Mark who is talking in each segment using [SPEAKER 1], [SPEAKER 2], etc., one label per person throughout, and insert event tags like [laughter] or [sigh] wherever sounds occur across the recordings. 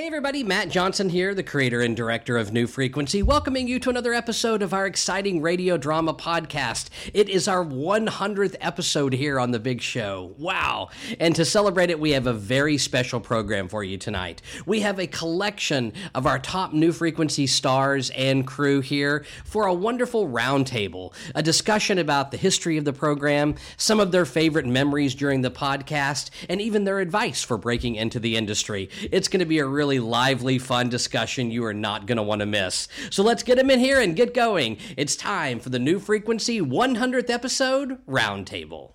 [SPEAKER 1] Hey everybody, Matt Johnson here, the creator and director of New Frequency, welcoming you to another episode of our exciting radio drama podcast. It is our 100th episode here on The Big Show. Wow. And to celebrate it, we have a very special program for you tonight. We have a collection of our top New Frequency stars and crew here for a wonderful roundtable, a discussion about the history of the program, some of their favorite memories during the podcast, and even their advice for breaking into the industry. It's going to be a really lively, fun discussion you are not going to want to miss. So let's get them in here and get going. It's time for the New Frequency 100th episode Roundtable.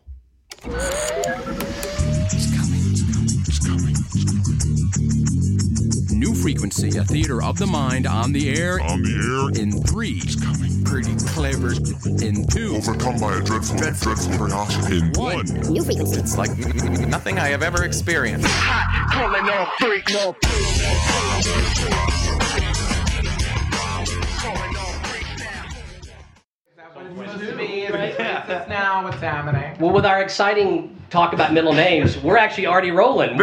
[SPEAKER 2] New Frequency, a theater of the mind on the air.
[SPEAKER 3] On the air.
[SPEAKER 2] In three. Pretty clever. In two.
[SPEAKER 3] Overcome by a dreadful, dreadful, curiosity.
[SPEAKER 2] In one.
[SPEAKER 4] New frequency.
[SPEAKER 5] It's like nothing I have ever experienced.
[SPEAKER 3] Calling all freak. No.
[SPEAKER 5] Now what's happening?
[SPEAKER 1] Well, with our exciting talk about middle names, we're actually already rolling.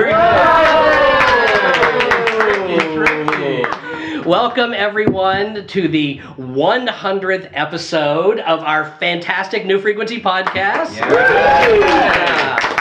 [SPEAKER 1] Welcome, everyone, to the 100th episode of our fantastic New Frequency podcast. Yeah.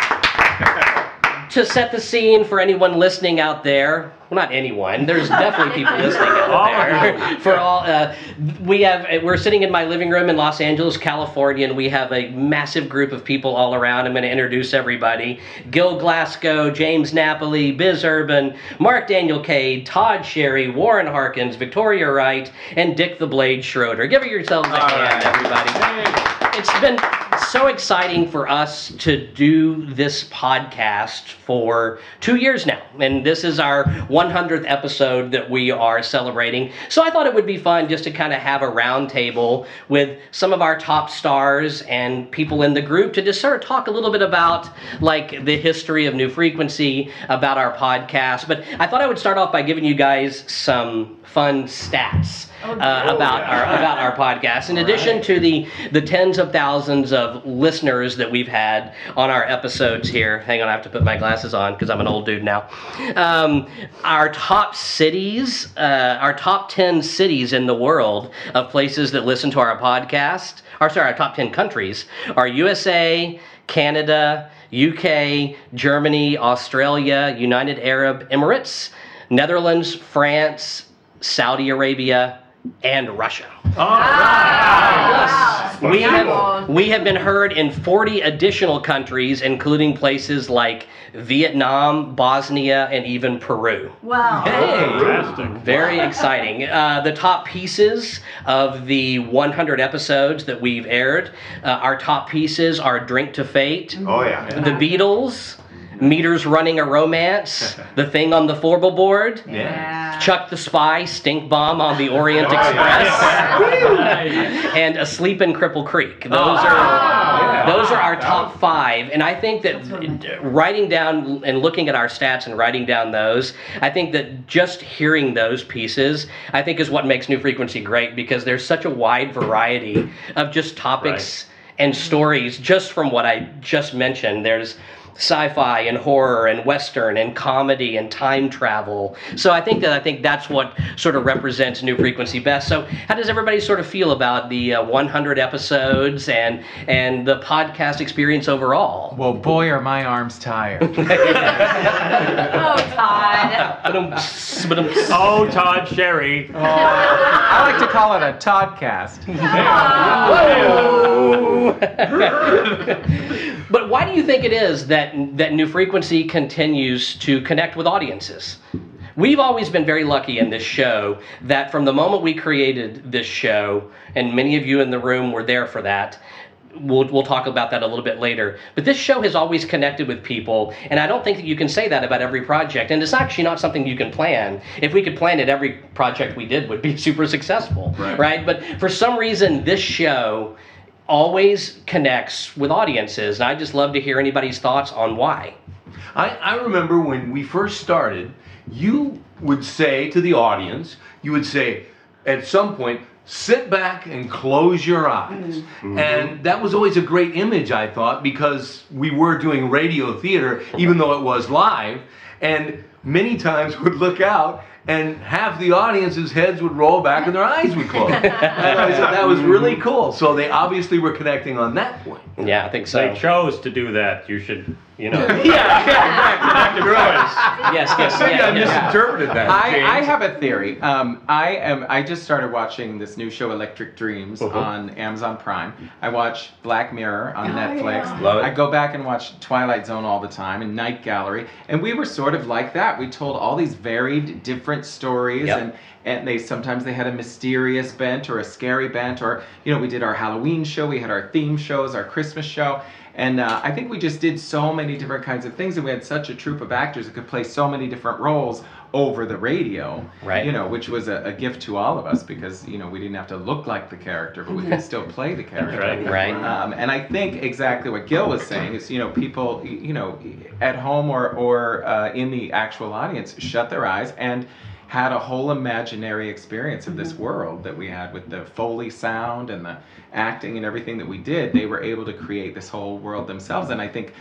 [SPEAKER 1] To set the scene for anyone listening out there, well, not anyone. There's definitely people [laughs] listening out there. [laughs] For all, uh, we have we're sitting in my living room in Los Angeles, California, and we have a massive group of people all around. I'm going to introduce everybody: Gil Glasgow, James Napoli, Biz Urban, Mark Daniel Cade, Todd Sherry, Warren Harkins, Victoria Wright, and Dick the Blade Schroeder. Give yourselves a hand, everybody. It's been so exciting for us to do this podcast for two years now, and this is our 100th episode that we are celebrating. So I thought it would be fun just to kind of have a roundtable with some of our top stars and people in the group to just sort of talk a little bit about like the history of New Frequency, about our podcast. But I thought I would start off by giving you guys some fun stats. Uh, about our [laughs] about our podcast. In addition to the the tens of thousands of listeners that we've had on our episodes here, hang on, I have to put my glasses on because I'm an old dude now. Um, our top cities, uh, our top ten cities in the world of places that listen to our podcast, or sorry, our top ten countries are USA, Canada, UK, Germany, Australia, United Arab Emirates, Netherlands, France, Saudi Arabia, and Russia. Yes. We have, we have been heard in 40 additional countries, including places like Vietnam, Bosnia, and even Peru.
[SPEAKER 6] Wow.
[SPEAKER 1] Very exciting. Uh, the top pieces of the 100 episodes that we've aired, uh, our top pieces are Drink to Fate,
[SPEAKER 7] Oh yeah.
[SPEAKER 1] The Beatles, Meters Running a Romance, [laughs] The Thing on the Floorboard,
[SPEAKER 6] Yeah.
[SPEAKER 1] Chuck the Spy, Stink Bomb on the Orient oh, Express, [laughs] and Asleep in Cripple Creek. Those oh, are those are our top five, and I think that writing down and looking at our stats and writing down those, I think that just hearing those pieces, I think is what makes New Frequency great because there's such a wide variety of just topics and stories just from what I just mentioned. There's sci-fi and horror and western and comedy and time travel. So I think that I think that's what sort of represents New Frequency best. So how does everybody sort of feel about the uh, 100 episodes and and the podcast experience overall?
[SPEAKER 5] Well, boy, are my arms tired. [laughs]
[SPEAKER 6] Oh, Todd.
[SPEAKER 1] Ba-dum, ba-dum.
[SPEAKER 8] Oh, Todd Sherry.
[SPEAKER 5] I like to call it a Toddcast. [laughs] [laughs]
[SPEAKER 1] But why do you think it is that that New Frequency continues to connect with audiences? We've always been very lucky in this show that from the moment we created this show, and many of you in the room were there for that. We'll, we'll talk about that a little bit later. But this show has always connected with people, and I don't think that you can say that about every project. And it's actually not something you can plan. If we could plan it, every project we did would be [laughs] super successful, right? But for some reason, this show always connects with audiences, and I just love to hear anybody's thoughts on why.
[SPEAKER 7] I, I remember when we first started, you would say to the audience, you would say, at some point, sit back and close your eyes. Mm-hmm. And that was always a great image, I thought, because we were doing radio theater, even though it was live. and many times [laughs] would look out and half the audience's heads would roll back and their eyes would close. [laughs] and I thought that was really cool. So they obviously were connecting on that point.
[SPEAKER 1] Yeah, I think so.
[SPEAKER 8] They chose to do that. You should, you know. [laughs]
[SPEAKER 7] Yeah, yeah, exactly. Right.
[SPEAKER 1] yes, yes, [laughs]
[SPEAKER 7] Maybe
[SPEAKER 1] yeah,
[SPEAKER 7] I
[SPEAKER 1] yeah.
[SPEAKER 7] misinterpreted that.
[SPEAKER 5] I, I have a theory. Um, I am. I just started watching this new show, Electric Dreams,
[SPEAKER 8] Uh-huh.
[SPEAKER 5] on Amazon Prime. I watch Black Mirror on
[SPEAKER 4] Oh,
[SPEAKER 5] Netflix.
[SPEAKER 4] yeah.
[SPEAKER 7] Love it.
[SPEAKER 5] I go back and watch Twilight Zone all the time and Night Gallery, and we were sort of like that. We told all these varied, different stories,
[SPEAKER 1] Yep.
[SPEAKER 5] and and they sometimes they had a mysterious bent or a scary bent, or you know, we did our Halloween show, we had our theme shows, our Christmas show. And uh, I think we just did so many different kinds of things, and we had such a troupe of actors that could play so many different roles over the radio.
[SPEAKER 1] Right.
[SPEAKER 5] You know, which was a, a gift to all of us because you know we didn't have to look like the character, but we could still [laughs] play the character.
[SPEAKER 8] right.
[SPEAKER 1] Right.
[SPEAKER 5] Um, and I think exactly what Gil was saying is, you know, people, you know, at home or or uh, in the actual audience, shut their eyes and had a whole imaginary experience of this world that we had with the foley sound and the acting and everything that we did. They were able to create this whole world themselves, and I think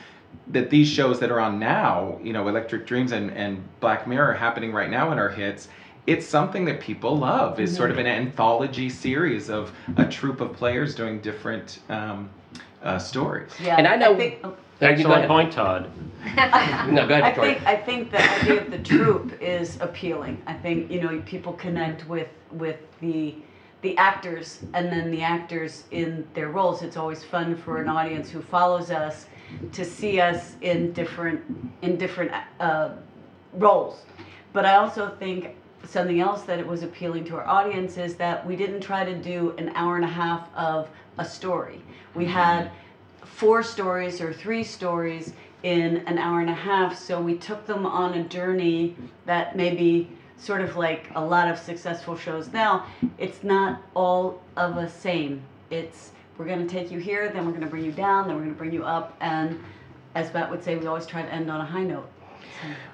[SPEAKER 5] that these shows that are on now, you know, Electric Dreams and, and Black Mirror happening right now in our hits, it's something that people love. It's sort of an anthology series of a troupe of players doing different um, uh, stories.
[SPEAKER 4] Yeah,
[SPEAKER 1] And I know-
[SPEAKER 4] think, oh,
[SPEAKER 1] you go
[SPEAKER 8] Excellent point, Todd. [laughs]
[SPEAKER 1] No, go ahead,
[SPEAKER 4] I
[SPEAKER 1] Victoria.
[SPEAKER 4] think I think the idea of the troupe is appealing. I think you know people connect with with the the actors and then the actors in their roles. It's always fun for an audience who follows us to see us in different in different uh, roles. But I also think something else that it was appealing to our audience is that we didn't try to do an hour and a half of a story. We had four stories or three stories in an hour and a half. So we took them on a journey that maybe sort of like a lot of successful shows now, it's not all of a same. It's we're going to take you here, then we're going to bring you down, then we're going to bring you up. And as Matt would say, we always try to end on a high note.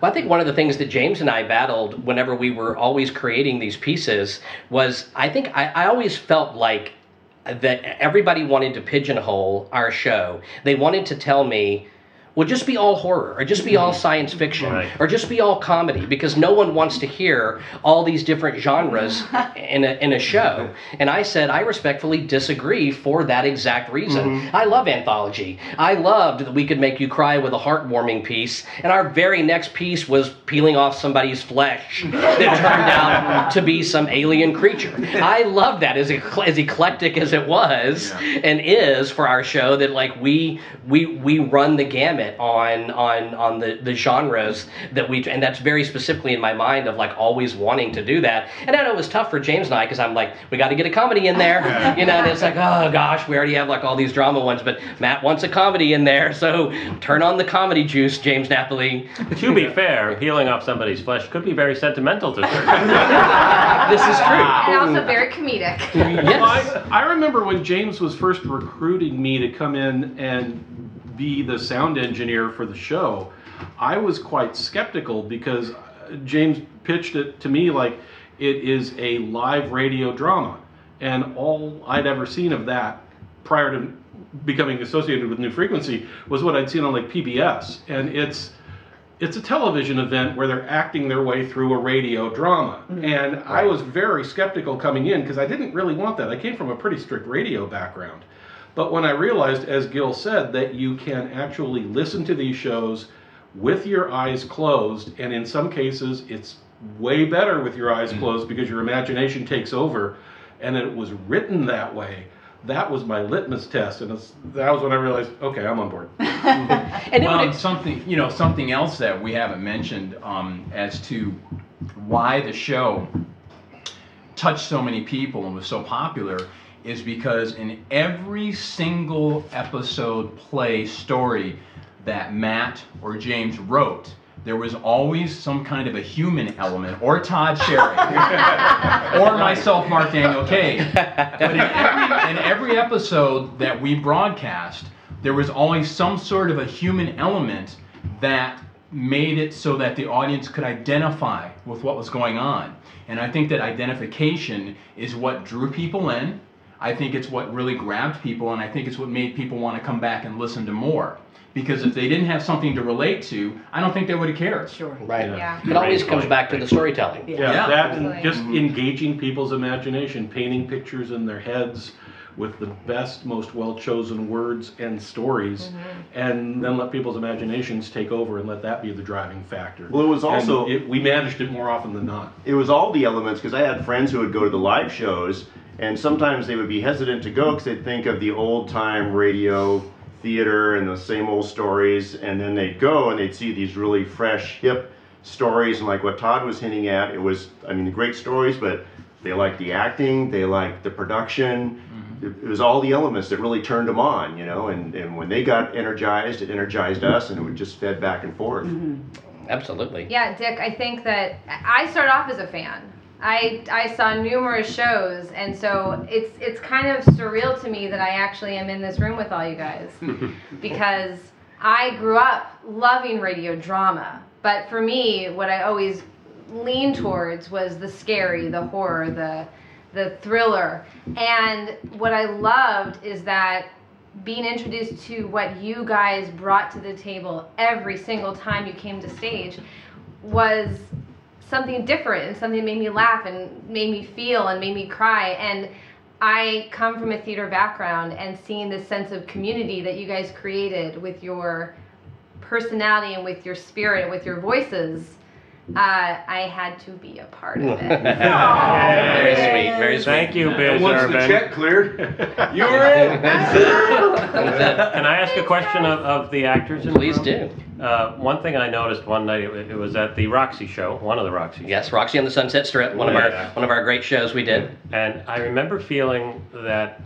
[SPEAKER 1] Well, I think one of the things that James and I battled whenever we were always creating these pieces was I think I, I always felt like that everybody wanted to pigeonhole our show. They wanted to tell me, well, just be all horror, or just be all science fiction,
[SPEAKER 8] Right.
[SPEAKER 1] or just be all comedy, because no one wants to hear all these different genres [laughs] in a, in a show. And I said, I respectfully disagree for that exact reason. Mm-hmm. I love anthology. I loved that we could make you cry with a heartwarming piece, and our very next piece was peeling off somebody's flesh that turned out [laughs] to be some alien creature. I love that as, ecl- as eclectic as it was and is for our show that like we we we run the gamut on on on the the genres that we and that's very specifically in my mind of like always wanting to do that. And I know it was tough for James and I because I'm like we got to get a comedy in there. [laughs] You know and it's like oh gosh we already have like all these drama ones but Matt wants a comedy in there. So turn on the comedy juice James Napoli.
[SPEAKER 8] To be fair, peeling off somebody's flesh could be very sentimental to certain. [laughs]
[SPEAKER 1] this is true.
[SPEAKER 6] And also very comedic.
[SPEAKER 1] yes.
[SPEAKER 9] I, I remember when James was first recruiting me to come in and be the sound engineer for the show, I was quite skeptical because uh, James pitched it to me like it is a live radio drama. And all I'd ever seen of that prior to becoming associated with New Frequency was what I'd seen on like PBS. And it's it's a television event where they're acting their way through a radio drama. And I was very skeptical coming in because I didn't really want that. I came from a pretty strict radio background. But when I realized, as Gil said, that you can actually listen to these shows with your eyes closed, and in some cases, it's way better with your eyes closed because your imagination takes over, and it was written that way. That was my litmus test, and it's, that was when I realized, okay, I'm on board. [laughs]
[SPEAKER 1] and it
[SPEAKER 10] Well,
[SPEAKER 1] would
[SPEAKER 10] something you know, something else that we haven't mentioned um, as to why the show touched so many people and was so popular is because in every single episode play story that Matt or James wrote, there was always some kind of a human element, or Todd Sherry, [laughs] or myself, Mark Daniel Kay. But in every, in every episode that we broadcast, there was always some sort of a human element that made it so that the audience could identify with what was going on. And I think that identification is what drew people in. I think it's what really grabbed people, and I think it's what made people want to come back and listen to more. Because if they didn't have something to relate to, I don't think they would have cared.
[SPEAKER 4] Sure.
[SPEAKER 1] Right.
[SPEAKER 6] Yeah.
[SPEAKER 1] It always comes back to the storytelling.
[SPEAKER 9] Yeah,
[SPEAKER 10] Yeah.
[SPEAKER 9] that and just mm-hmm. engaging people's imagination, painting pictures in their heads with the best, most well-chosen words and stories, mm-hmm. and then let people's imaginations take over and let that be the driving factor.
[SPEAKER 11] Well, it was also-
[SPEAKER 9] it, we managed it more often than not.
[SPEAKER 11] it was all the elements because I had friends who would go to the live shows, and sometimes they would be hesitant to go because they'd think of the old time radio theater and the same old stories, and then they'd go and they'd see these really fresh, hip stories, and like what Todd was hinting at, it was, I mean, the great stories, but they liked the acting, they liked the production. Mm-hmm. It, it was all the elements that really turned them on, you know, and, and when they got energized, it energized us, and it would just fed back and forth. Mm-hmm.
[SPEAKER 1] Absolutely.
[SPEAKER 6] Yeah, Dick, I think that I started off as a fan. I, I saw numerous shows, and so it's it's kind of surreal to me that I actually am in this room with all you guys [laughs] because I grew up loving radio drama. But for me, what I always leaned towards was the scary, the horror, the the thriller. And what I loved is that being introduced to what you guys brought to the table every single time you came to stage was something different and something that made me laugh and made me feel and made me cry and I come from a theater background and seeing this sense of community that you guys created with your personality and with your spirit and with your voices uh, I had to be a part of it. [laughs]
[SPEAKER 1] Very sweet. Very sweet.
[SPEAKER 8] Thank you, Biz
[SPEAKER 7] Once the
[SPEAKER 8] Urban.
[SPEAKER 7] check cleared, you were in. [laughs]
[SPEAKER 8] Can I ask a question of, of the actors?
[SPEAKER 1] Please do.
[SPEAKER 8] Uh, one thing I noticed one night, it, it was at the Roxy show, one of the Roxy shows.
[SPEAKER 1] Yes, Roxy on the Sunset Strip, one of our one of our great shows we did.
[SPEAKER 8] And I remember feeling that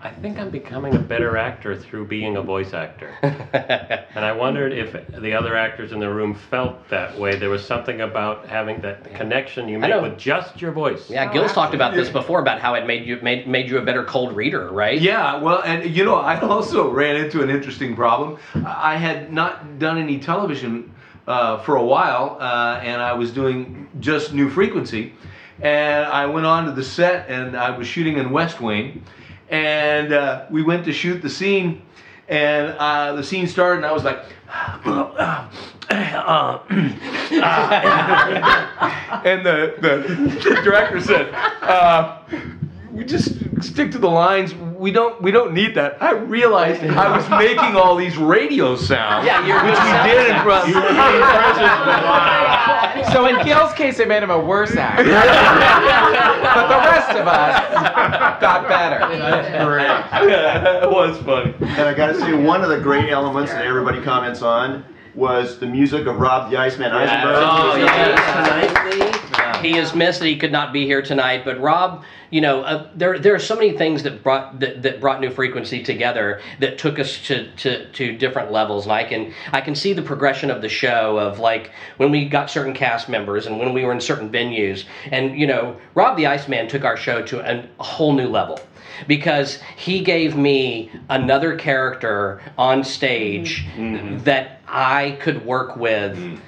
[SPEAKER 8] I think I'm becoming a better actor through being a voice actor. [laughs] and I wondered if the other actors in the room felt that way. There was something about having that connection you make with just your voice.
[SPEAKER 1] Yeah, Gil's talked about this before about how it made you made made you a better cold reader, right?
[SPEAKER 7] Yeah, well, and you know, I also ran into an interesting problem. I had not done any television uh, for a while, uh, and I was doing just New Frequency. And I went on to the set, and I was shooting in West Wing, and uh, we went to shoot the scene, and uh, the scene started, and I was like. [clears throat] [clears throat] [clears throat] and the, the, the director said, uh, "We just stick to the lines. We don't we don't need that." I realized I was [laughs] making all these radio sounds,
[SPEAKER 1] Yeah, you're
[SPEAKER 7] which we did in front. [laughs]
[SPEAKER 5] So in Gil's case, it made him a worse actor. [laughs] but the rest of us got better.
[SPEAKER 7] it was funny.
[SPEAKER 11] And I gotta say, one of the great elements that everybody comments on was the music of Rob the Iceman Eisenberg.
[SPEAKER 1] Oh,
[SPEAKER 11] He was
[SPEAKER 1] yes. He is missed that he could not be here tonight, but Rob, you know, uh, there there are so many things that brought that, that brought New Frequency together that took us to, to to different levels, and I can I can see the progression of the show of like when we got certain cast members and when we were in certain venues, and you know, Rob the Iceman took our show to an, a whole new level because he gave me another character on stage that I could work with.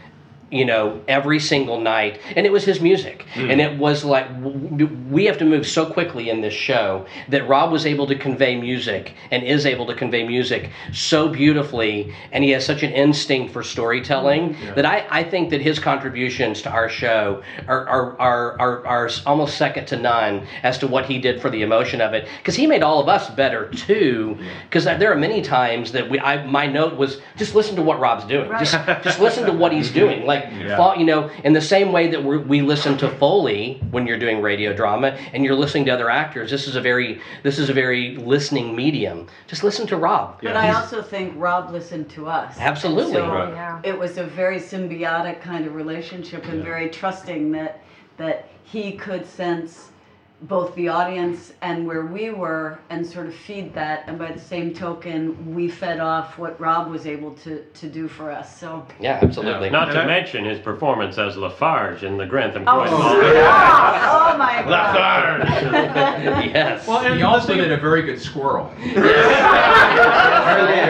[SPEAKER 1] You know, every single night, and it was his music, hmm. and it was like we have to move so quickly in this show that Rob was able to convey music and is able to convey music so beautifully, and he has such an instinct for storytelling that I, I think that his contributions to our show are are, are, are are almost second to none as to what he did for the emotion of it, because he made all of us better too. Because there are many times that we, I my note was just listen to what Rob's doing, just just listen to what he's doing, [laughs] like fo- you know, in the same way that we we listen to Foley when you're doing radio drama and you're listening to other actors. This is a very this is a very listening medium. Just listen to Rob.
[SPEAKER 4] But I also think Rob listened to us.
[SPEAKER 1] Absolutely.
[SPEAKER 4] so
[SPEAKER 1] Right.
[SPEAKER 4] It was a very symbiotic kind of relationship and very trusting that that he could sense both the audience and where we were and sort of feed that and by the same token we fed off what Rob was able to to do for us. So
[SPEAKER 1] Yeah, absolutely.
[SPEAKER 8] Not
[SPEAKER 9] And
[SPEAKER 8] to
[SPEAKER 9] I-
[SPEAKER 8] mention his performance as Lafarge in the Grantham
[SPEAKER 4] Oh,
[SPEAKER 8] Point. [laughs]
[SPEAKER 4] oh my god.
[SPEAKER 1] Lafarge yes.
[SPEAKER 9] Well, and
[SPEAKER 10] He also
[SPEAKER 9] thing-
[SPEAKER 10] did a very good squirrel. [laughs] very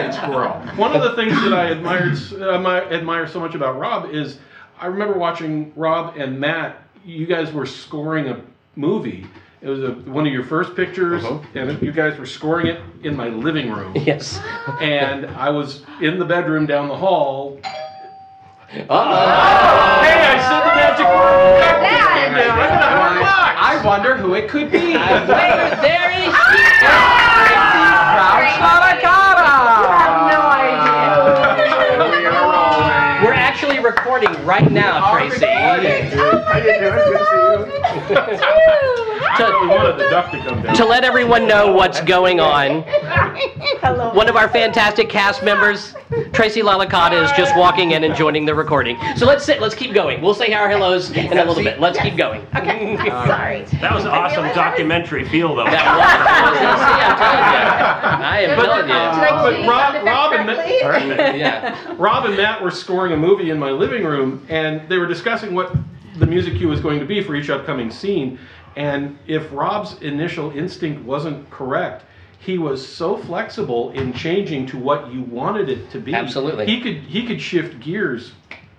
[SPEAKER 10] good squirrel.
[SPEAKER 9] One of the things that I admired, admire, uh, admire so much about Rob is I remember watching Rob and Matt. You guys were scoring a movie, It was a, one of your first pictures,
[SPEAKER 5] Uh-huh.
[SPEAKER 9] and you guys were scoring it in my living room. [laughs]
[SPEAKER 1] Yes.
[SPEAKER 9] And I was in the bedroom down the hall.
[SPEAKER 1] Uh-oh.
[SPEAKER 9] Hey, I said the magic word.
[SPEAKER 6] Dad!
[SPEAKER 9] I'm gonna have box.
[SPEAKER 5] I wonder who it could be. [laughs]
[SPEAKER 1] there is
[SPEAKER 6] no idea.
[SPEAKER 1] We're actually recording right now, Tracy.
[SPEAKER 11] How you doing? Good to see you.
[SPEAKER 9] We wanted the duck to.
[SPEAKER 1] To let everyone know what's going on,
[SPEAKER 4] Hello.
[SPEAKER 1] one of our fantastic cast members, Tracy Lalicata, is just walking in and joining the recording. So let's sit. Let's keep going. We'll say our hellos in a little bit. Let's keep going.
[SPEAKER 12] Okay. [laughs] Sorry.
[SPEAKER 8] That was an awesome documentary feel, though.
[SPEAKER 1] That was. See, I'm telling you. I am telling you.
[SPEAKER 9] But uh, Rob, Rob, and Matt,
[SPEAKER 1] Yeah.
[SPEAKER 9] Rob and Matt were scoring a movie in my living room, and they were discussing what the music cue was going to be for each upcoming scene. And if Rob's initial instinct wasn't correct, he was so flexible in changing to what you wanted it to be.
[SPEAKER 1] Absolutely.
[SPEAKER 9] He could he could shift gears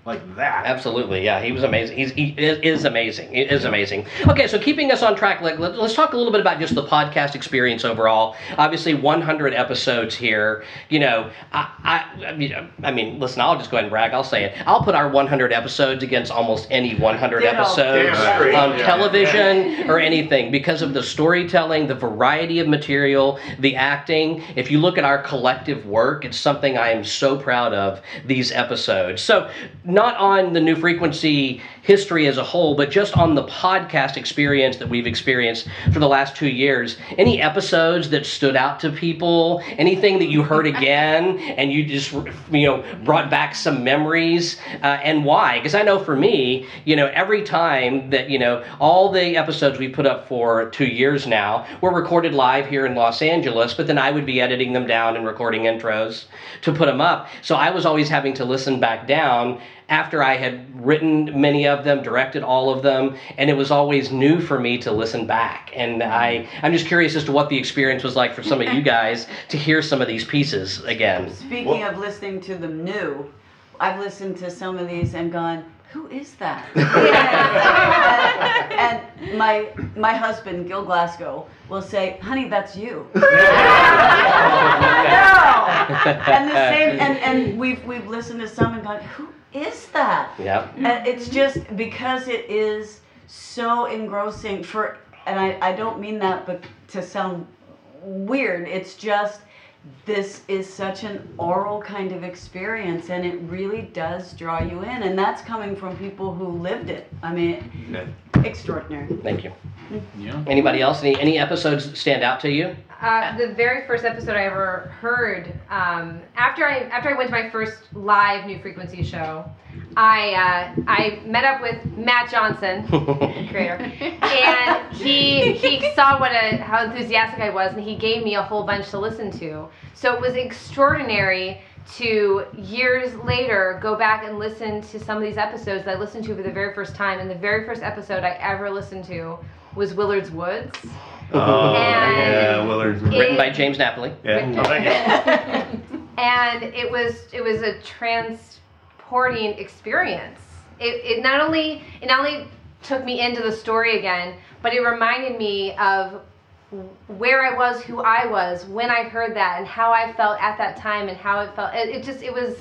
[SPEAKER 9] like that.
[SPEAKER 1] Absolutely, yeah, he was amazing. He's, he is, is amazing. It is amazing. Okay, so keeping us on track, let, let, us talk a little bit about just the podcast experience overall. Obviously, 100 episodes here. You know, I, I, I mean, listen, I'll just go ahead and brag. I'll say it. I'll put our 100 episodes against almost any 100 episodes
[SPEAKER 11] Damn
[SPEAKER 1] on
[SPEAKER 11] Yeah.
[SPEAKER 1] television or anything because of the storytelling, the variety of material, the acting. If you look at our collective work, it's something I am so proud of these episodes. So, not on the new frequency history as a whole, but just on the podcast experience that we've experienced for the last two years. Any episodes that stood out to people? Anything that you heard [laughs] again and you just, you know, brought back some memories? Uh, and why? Because I know for me, you know, every time that, you know, all the episodes we put up for two years now were recorded live here in Los Angeles, but then I would be editing them down and recording intros to put them up. So I was always having to listen back down after I had written many of them, directed all of them, and it was always new for me to listen back. And I, I'm just curious as to what the experience was like for some of you [laughs] guys to hear some of these pieces again.
[SPEAKER 4] Speaking of listening to them new, I've listened to some of these and gone, who is that? [laughs] and, and my my husband, Gil Glasgow, will say, honey, that's you. [laughs] no! And the same and, and we've we've listened to some and gone, who is that?
[SPEAKER 1] Yeah.
[SPEAKER 4] And it's just because it is so engrossing for and I, I don't mean that but to sound weird. It's just this is such an oral kind of experience and it really does draw you in and that's coming from people who lived it. I mean extraordinary.
[SPEAKER 1] Thank you.
[SPEAKER 10] Yeah.
[SPEAKER 1] Anybody else? Any any episodes stand out to you?
[SPEAKER 6] Uh, the very first episode I ever heard, um, after I after I went to my first live New Frequency show, I uh, I met up with Matt Johnson, [laughs] creator, and he he saw what a how enthusiastic I was, and he gave me a whole bunch to listen to. So it was extraordinary to years later go back and listen to some of these episodes that I listened to for the very first time. And the very first episode I ever listened to was Willard's Woods.
[SPEAKER 11] Oh,
[SPEAKER 6] And
[SPEAKER 11] yeah, Willard's.
[SPEAKER 6] it-
[SPEAKER 1] Written by James Napoli.
[SPEAKER 11] Yeah. [laughs]
[SPEAKER 6] and it was it was a transporting experience. It, it not only it not only took me into the story again, but it reminded me of where I was, who I was when I heard that, and how I felt at that time, and how it felt. It, it just it was.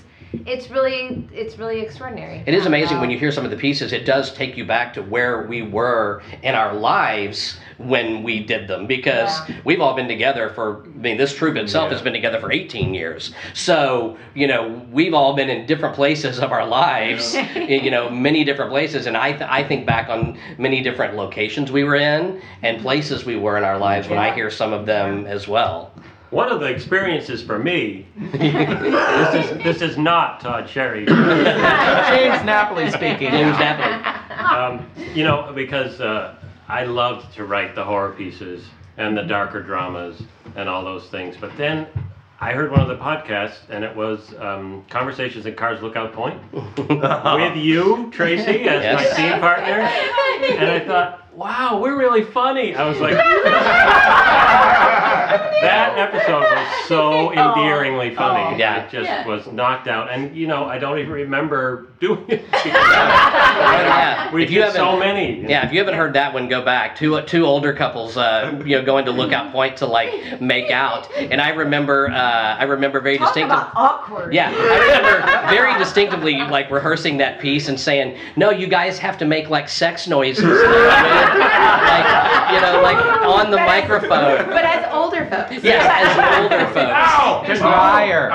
[SPEAKER 6] It's really it's really extraordinary.
[SPEAKER 1] It is amazing
[SPEAKER 6] Um,
[SPEAKER 1] when you hear some of the pieces. It does take you back to where we were in our lives when we did them because
[SPEAKER 6] Yeah.
[SPEAKER 1] we've all been together for. I mean, this troupe itself
[SPEAKER 5] Yeah.
[SPEAKER 1] has been together for 18 years. So you know, we've all been in different places of our lives. [laughs] you know, many different places, and I th- I think back on many different locations we were in and places we were in our lives when I hear some of them as well.
[SPEAKER 8] One of the experiences for me, [laughs] this is this is not Todd Sherry.
[SPEAKER 5] James Napoli speaking.
[SPEAKER 1] James Napoli.
[SPEAKER 8] um, you know, because uh, I loved to write the horror pieces and the darker dramas and all those things. But then I heard one of the podcasts, and it was um, Conversations in Cars Lookout Point [laughs] with you, Tracy, as my
[SPEAKER 1] Yes.
[SPEAKER 8] scene partner. And I thought, wow, we're really funny. I was like, [laughs] that episode was so [laughs] oh. endearingly funny.
[SPEAKER 1] Oh. Yeah.
[SPEAKER 8] It just
[SPEAKER 4] Yeah.
[SPEAKER 8] was knocked out. And, you know, I don't even remember doing it. [laughs]
[SPEAKER 1] yeah.
[SPEAKER 8] we
[SPEAKER 1] If you
[SPEAKER 8] so
[SPEAKER 1] haven't-
[SPEAKER 8] many.
[SPEAKER 1] Yeah, if you haven't heard that one, go back. Two two older couples, uh, you know, going to Lookout Point to like make out, and I remember, uh, I remember very
[SPEAKER 4] Talk
[SPEAKER 1] distinctly.
[SPEAKER 4] awkward.
[SPEAKER 1] Yeah, I remember very distinctly like rehearsing that piece and saying, "No, you guys have to make like sex noises, [laughs] like you know, like on the microphone."
[SPEAKER 12] But as older folks.
[SPEAKER 1] Yeah, [laughs] as older folks.
[SPEAKER 8] Ow! Can,
[SPEAKER 5] Liar.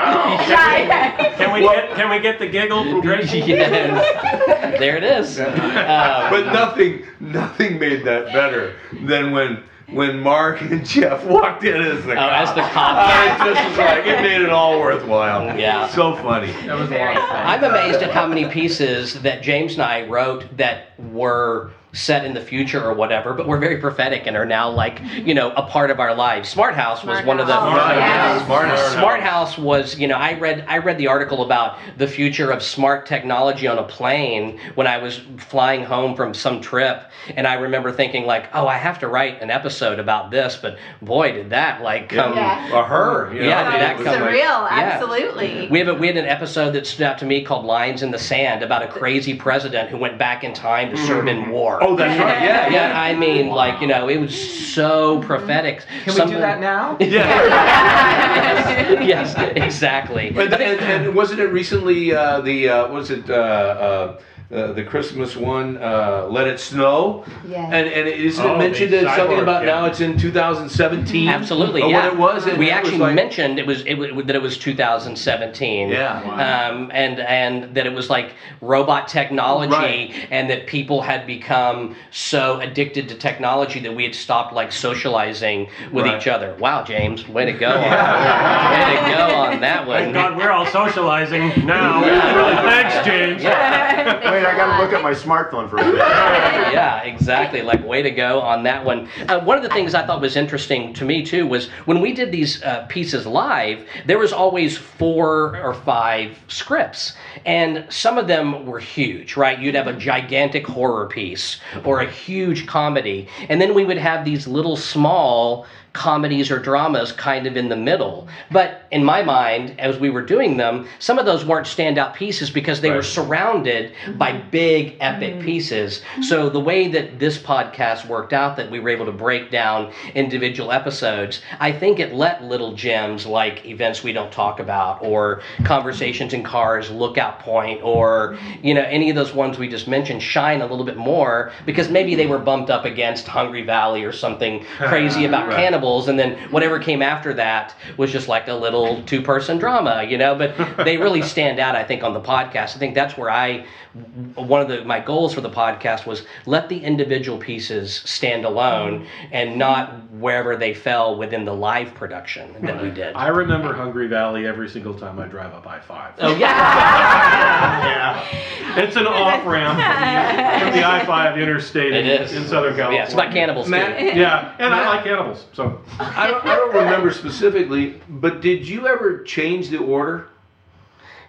[SPEAKER 8] can we get can we get the giggle from Gracie? [laughs]
[SPEAKER 1] Yes. There it is. Um,
[SPEAKER 7] But nothing, nothing made that better than when when Mark and Jeff walked in as the
[SPEAKER 1] Oh, as the
[SPEAKER 7] cop.
[SPEAKER 1] cop.
[SPEAKER 7] I just was like, it made it all worthwhile.
[SPEAKER 1] Yeah.
[SPEAKER 7] So funny.
[SPEAKER 5] That was a lot of fun.
[SPEAKER 1] I'm amazed at how many pieces that James and I wrote that were set in the future or whatever, but we're very prophetic and are now like, you know, a part of our lives. Smart House was
[SPEAKER 6] Smart
[SPEAKER 1] one of the
[SPEAKER 6] House.
[SPEAKER 7] Smart
[SPEAKER 6] Yes.
[SPEAKER 7] House, Smart House.
[SPEAKER 1] Smart House was, you know, I read I read the article about the future of smart technology on a plane when I was flying home from some trip, and I remember thinking like, oh, I have to write an episode about this, but boy, did that like come.
[SPEAKER 12] Yeah.
[SPEAKER 7] Or her. you know,
[SPEAKER 1] Yeah, did that
[SPEAKER 7] it was
[SPEAKER 1] come-
[SPEAKER 7] like-
[SPEAKER 12] Surreal,
[SPEAKER 1] Yeah.
[SPEAKER 12] absolutely.
[SPEAKER 1] We have, a, we had an episode that stood out to me called Lines in the Sand about a crazy president who went back in time to serve in mm-hmm. war.
[SPEAKER 7] Oh, Oh, that's right. Yeah,
[SPEAKER 1] yeah, I mean, like, you know, it was so prophetic.
[SPEAKER 5] Can we do that now? [laughs]
[SPEAKER 7] Yeah. [laughs]
[SPEAKER 1] yes, exactly.
[SPEAKER 7] And, and, and wasn't it recently uh, the uh, was it uh, uh, uh, the Christmas one? Uh, Let it snow.
[SPEAKER 12] Yeah.
[SPEAKER 7] And and isn't
[SPEAKER 8] Oh,
[SPEAKER 7] it mentioned
[SPEAKER 8] the
[SPEAKER 7] as something
[SPEAKER 8] cyborg,
[SPEAKER 7] about
[SPEAKER 8] yeah.
[SPEAKER 7] now it's in 2017?
[SPEAKER 1] Absolutely,
[SPEAKER 7] Or
[SPEAKER 1] yeah.
[SPEAKER 7] What it was? and
[SPEAKER 1] we
[SPEAKER 7] it was
[SPEAKER 1] actually
[SPEAKER 7] like-
[SPEAKER 1] mentioned it was it, wa- that it was 2017.
[SPEAKER 7] Yeah.
[SPEAKER 1] Um, and and that it was like robot technology,
[SPEAKER 7] Right.
[SPEAKER 1] and that people had become so addicted to technology that we had stopped like socializing with
[SPEAKER 7] Right.
[SPEAKER 1] each other. Wow, James, way to go! [laughs] On, way to go on that one.
[SPEAKER 8] Thank God we're all socializing now. Thanks, James. [laughs]
[SPEAKER 11] Wait, I gotta look at my smartphone for a minute. [laughs]
[SPEAKER 1] yeah, exactly. Like, way to go on that one. Uh, one of the things I thought was interesting to me too was when we did these uh, pieces live, there was always four or five scripts, and some of them were huge. Right? You'd have a gigantic horror piece or a huge comedy, and then we would have these little small comedies or dramas kind of in the middle. But in my mind, as we were doing them, some of those weren't standout pieces because they were
[SPEAKER 8] Right.
[SPEAKER 1] surrounded by mm-hmm. big epic mm-hmm. pieces. Mm-hmm. So the way that this podcast worked out, that we were able to break down individual episodes, I think it let little gems like events we don't talk about, or conversations in cars, lookout point, or you know any of those ones we just mentioned shine a little bit more because maybe they were bumped up against Hungry Valley or something [laughs] crazy about
[SPEAKER 7] Right.
[SPEAKER 1] Cannibals, and then whatever came after that was just like a little two-person drama, you know. But [laughs] they really stand out, I think, on the podcast. I think that's where I one of the my goals for the podcast was let the individual pieces stand alone and not wherever they fell within the live production that we did.
[SPEAKER 9] I remember Hungry Valley every single time I drive up I five.
[SPEAKER 1] Oh yeah, [laughs]
[SPEAKER 11] Yeah. [laughs]
[SPEAKER 9] It's an off ramp from the I five interstate
[SPEAKER 1] it
[SPEAKER 9] in,
[SPEAKER 1] is
[SPEAKER 9] in Southern California.
[SPEAKER 1] Yeah, it's about cannibals
[SPEAKER 7] Matt-
[SPEAKER 9] Yeah, and
[SPEAKER 7] Matt-
[SPEAKER 9] I like cannibals, so
[SPEAKER 7] I don't, I don't remember specifically, but did you ever change the order?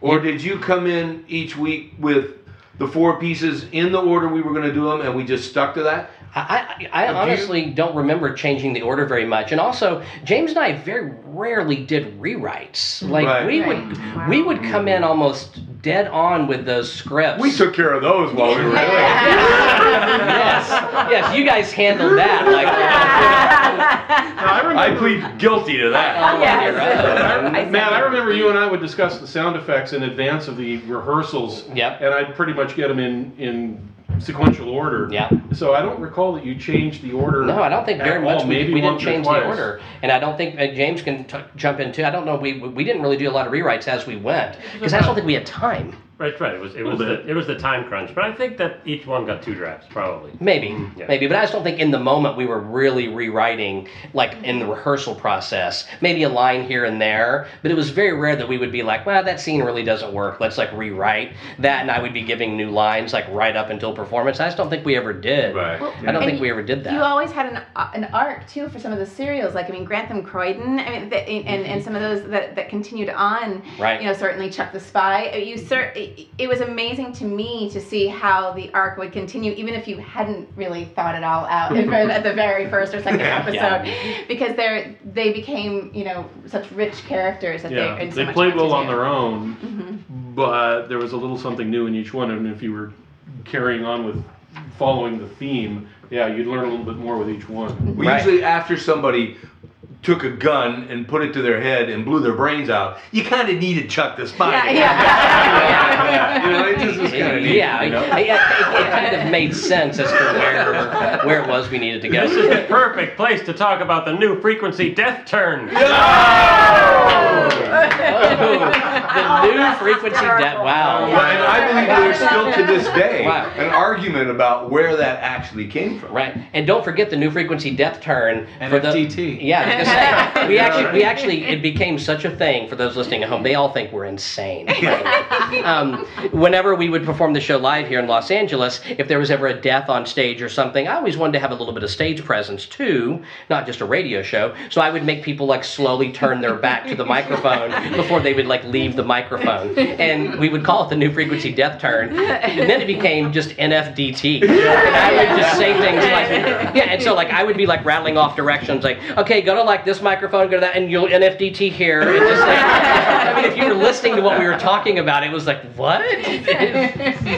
[SPEAKER 7] Or did you come in each week with the four pieces in the order we were going to do them and we just stuck to that?
[SPEAKER 1] I, I, I
[SPEAKER 7] Do you-
[SPEAKER 1] honestly don't remember changing the order very much, and also James and I very rarely did rewrites. Like
[SPEAKER 7] Right.
[SPEAKER 1] we
[SPEAKER 12] Right.
[SPEAKER 1] would, we would come in almost dead on with those scripts.
[SPEAKER 7] We took care of those while we were there.
[SPEAKER 1] yes, yes, you guys handled that like [laughs]
[SPEAKER 9] I remember.
[SPEAKER 7] I plead guilty to that.
[SPEAKER 1] all on your.
[SPEAKER 9] I- Matt, I remember you and I would discuss the sound effects in advance of the rehearsals.
[SPEAKER 1] Yep.
[SPEAKER 9] And I'd pretty much get them in in sequential order.
[SPEAKER 1] Yeah.
[SPEAKER 9] So I don't recall that you changed the order.
[SPEAKER 1] No, I don't think very much. We,
[SPEAKER 9] Maybe
[SPEAKER 1] we didn't change the order, and I don't think uh, James can t- jump in too. I don't know. We we didn't really do a lot of rewrites as we went because I don't think we had time.
[SPEAKER 8] Right, right. It was it was the, it was the time crunch, but I think that each one got two drafts probably.
[SPEAKER 1] Maybe,
[SPEAKER 8] Yeah.
[SPEAKER 1] maybe, but I just don't think in the moment we were really rewriting, like in the rehearsal process. Maybe a line here and there, but it was very rare that we would be like, "Well, that scene really doesn't work. Let's like rewrite that," and I would be giving new lines like right up until performance. I just don't think we ever did.
[SPEAKER 7] Right.
[SPEAKER 12] Well,
[SPEAKER 1] I don't
[SPEAKER 12] and
[SPEAKER 1] think we ever did that.
[SPEAKER 12] You always had an uh, an arc too for some of the serials, like I mean Grantham Croydon, I mean, the, and and some of those that, that continued on.
[SPEAKER 1] Right.
[SPEAKER 12] You know, certainly Chuck the Spy. You cer- it, it was amazing to me to see how the arc would continue, even if you hadn't really thought it all out at the very first or second [laughs]
[SPEAKER 9] Yeah.
[SPEAKER 12] episode, because they're they became you know such rich characters that
[SPEAKER 9] Yeah,
[SPEAKER 12] they so
[SPEAKER 9] they played well on
[SPEAKER 12] do.
[SPEAKER 9] their own,
[SPEAKER 12] Mhm.
[SPEAKER 9] but there was a little something new in each one. And if you were carrying on with following the theme, yeah, you'd learn a little bit more with each one.
[SPEAKER 7] We usually, after somebody took a gun and put it to their head and blew their brains out, you kind of needed Chuck the Spider. you know, it just was kind of neat.
[SPEAKER 1] yeah,
[SPEAKER 7] you know?
[SPEAKER 1] it, it- it kind of made sense as to where where it was we needed to go.
[SPEAKER 8] This is the perfect place to talk about the new frequency death turn. No.
[SPEAKER 1] Oh, the oh, new frequency death. Wow.
[SPEAKER 7] Well, and I believe there's still to this day
[SPEAKER 1] Wow.
[SPEAKER 7] an argument about where that actually came from.
[SPEAKER 1] Right, and don't forget the new frequency death turn for the
[SPEAKER 5] NFDT.
[SPEAKER 1] Yeah, I was gonna say we actually we actually it became such a thing for those listening at home. They all think we're insane. [laughs] um, whenever we would perform the show live here in Los Angeles, if there was ever a death on stage or something, I always wanted to have a little bit of stage presence too, not just a radio show. So I would make people like slowly turn their back to the microphone [laughs] before they would like leave the microphone, and we would call it the new frequency death turn. And then it became just NFDT, [laughs] and I would just say things like, yeah, and so like I would be like rattling off directions, like, okay, go to like this microphone, go to that, and you'll NFDT here. And just like, I mean, if you were listening to what we were talking about, it was like, what?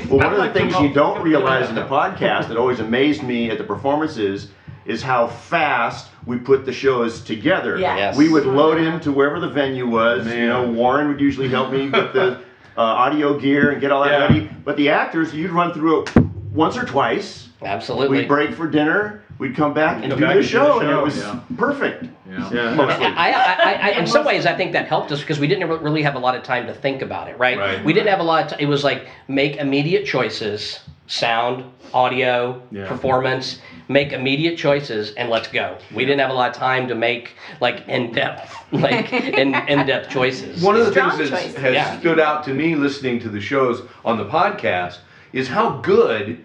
[SPEAKER 11] Well, one of the things you don't realize in the podcast that always amazed me at the performances is how fast we put the shows together.
[SPEAKER 4] Yeah.
[SPEAKER 1] Yes.
[SPEAKER 11] We would load into wherever the venue was. You know, Warren would usually help me with the [laughs] uh, audio gear and get all that
[SPEAKER 7] Yeah.
[SPEAKER 11] ready. But the actors, you'd run through it once or twice.
[SPEAKER 1] Absolutely.
[SPEAKER 11] We'd break for dinner. We'd come back and
[SPEAKER 9] Come
[SPEAKER 11] do
[SPEAKER 9] back
[SPEAKER 11] the
[SPEAKER 9] and do
[SPEAKER 11] show, and it was
[SPEAKER 9] yeah.
[SPEAKER 11] perfect.
[SPEAKER 7] Yeah.
[SPEAKER 11] Mostly.
[SPEAKER 1] I, I, I, in some ways, I think that helped us because we didn't really have a lot of time to think about it, right?
[SPEAKER 7] Right.
[SPEAKER 1] We didn't have a lot. Of t- it was like make immediate choices, sound, audio,
[SPEAKER 9] Yeah.
[SPEAKER 1] performance. Make immediate choices and let's go. We didn't have a lot of time to make like in depth, [laughs] like in in depth choices.
[SPEAKER 7] One of the
[SPEAKER 12] Strong
[SPEAKER 7] things that
[SPEAKER 12] choice.
[SPEAKER 7] has
[SPEAKER 1] Yeah.
[SPEAKER 7] stood out to me listening to the shows on the podcast is how good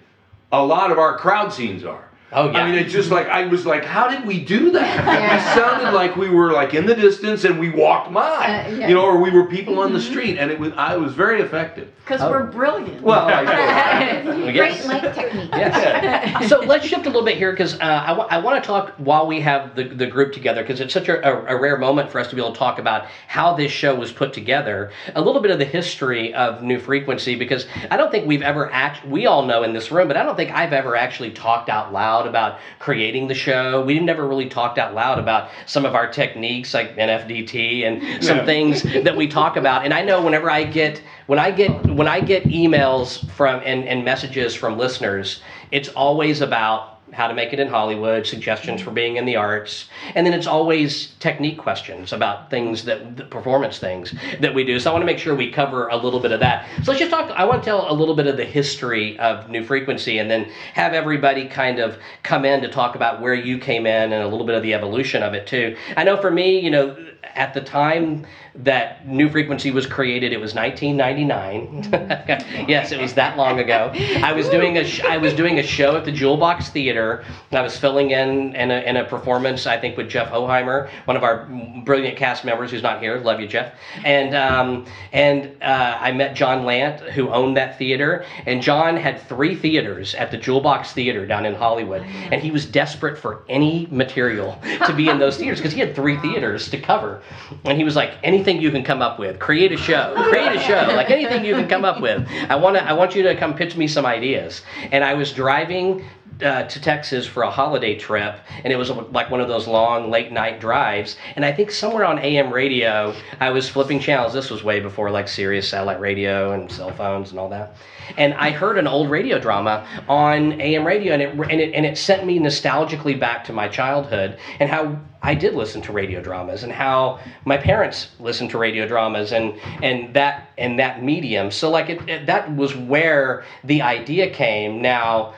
[SPEAKER 7] a lot of our crowd scenes are.
[SPEAKER 1] Oh, yeah.
[SPEAKER 7] I mean, it's just like I was like, how did we do that?
[SPEAKER 12] Yeah.
[SPEAKER 7] We sounded like we were like in the distance and we walked by,
[SPEAKER 12] Uh, yeah. Mm-hmm.
[SPEAKER 7] you know, or we were people on the street, and it was I was very effective.
[SPEAKER 4] Because we're brilliant.
[SPEAKER 7] Well, I [laughs]
[SPEAKER 12] Great
[SPEAKER 1] Yes.
[SPEAKER 12] mic technique.
[SPEAKER 1] Yes. [laughs] so let's shift a little bit here because uh, I want to talk while we have the, the group together because it's such a, a, a rare moment for us to be able to talk about how this show was put together, a little bit of the history of New Frequency because I don't think we've ever act. We all know in this room, but I don't think I've ever actually talked out loud about creating the show. We never really talked out loud about some of our techniques like NFDT and some
[SPEAKER 7] Yeah.
[SPEAKER 1] things that we talk about. And I know whenever I get when I get when I get emails from and, and messages from listeners, it's always about how to make it in Hollywood, suggestions for being in the arts, and then it's always technique questions about things that the performance things that we do. So I want to make sure we cover a little bit of that. So let's just talk. I want to tell a little bit of the history of New Frequency, and then have everybody kind of come in to talk about where you came in and a little bit of the evolution of it too. I know for me, you know, at the time that New Frequency was created, it was 1999. [laughs] yes, it was that long ago. I was doing a sh- I was doing a show at the Jewel Box Theater. I was filling in in a, in a performance, I think, with Jeff Hoheimer, one of our brilliant cast members who's not here. Love you, Jeff. And um, and uh, I met John Lant, who owned that theater. And John had three theaters at the Jewel Box Theater down in Hollywood, and he was desperate for any material to be in those theaters because he had three theaters to cover. And he was like, anything you can come up with, create a show, create a show, like anything you can come up with. I want to, I want you to come pitch me some ideas. And I was driving uh, to Texas for a holiday trip, and it was like one of those long late night drives. And I think somewhere on AM radio, I was flipping channels. This was way before like Sirius satellite radio and cell phones and all that. And I heard an old radio drama on AM radio, and it and it and it sent me nostalgically back to my childhood and how I did listen to radio dramas and how my parents listened to radio dramas and and that and that medium. So like it, it that was where the idea came. Now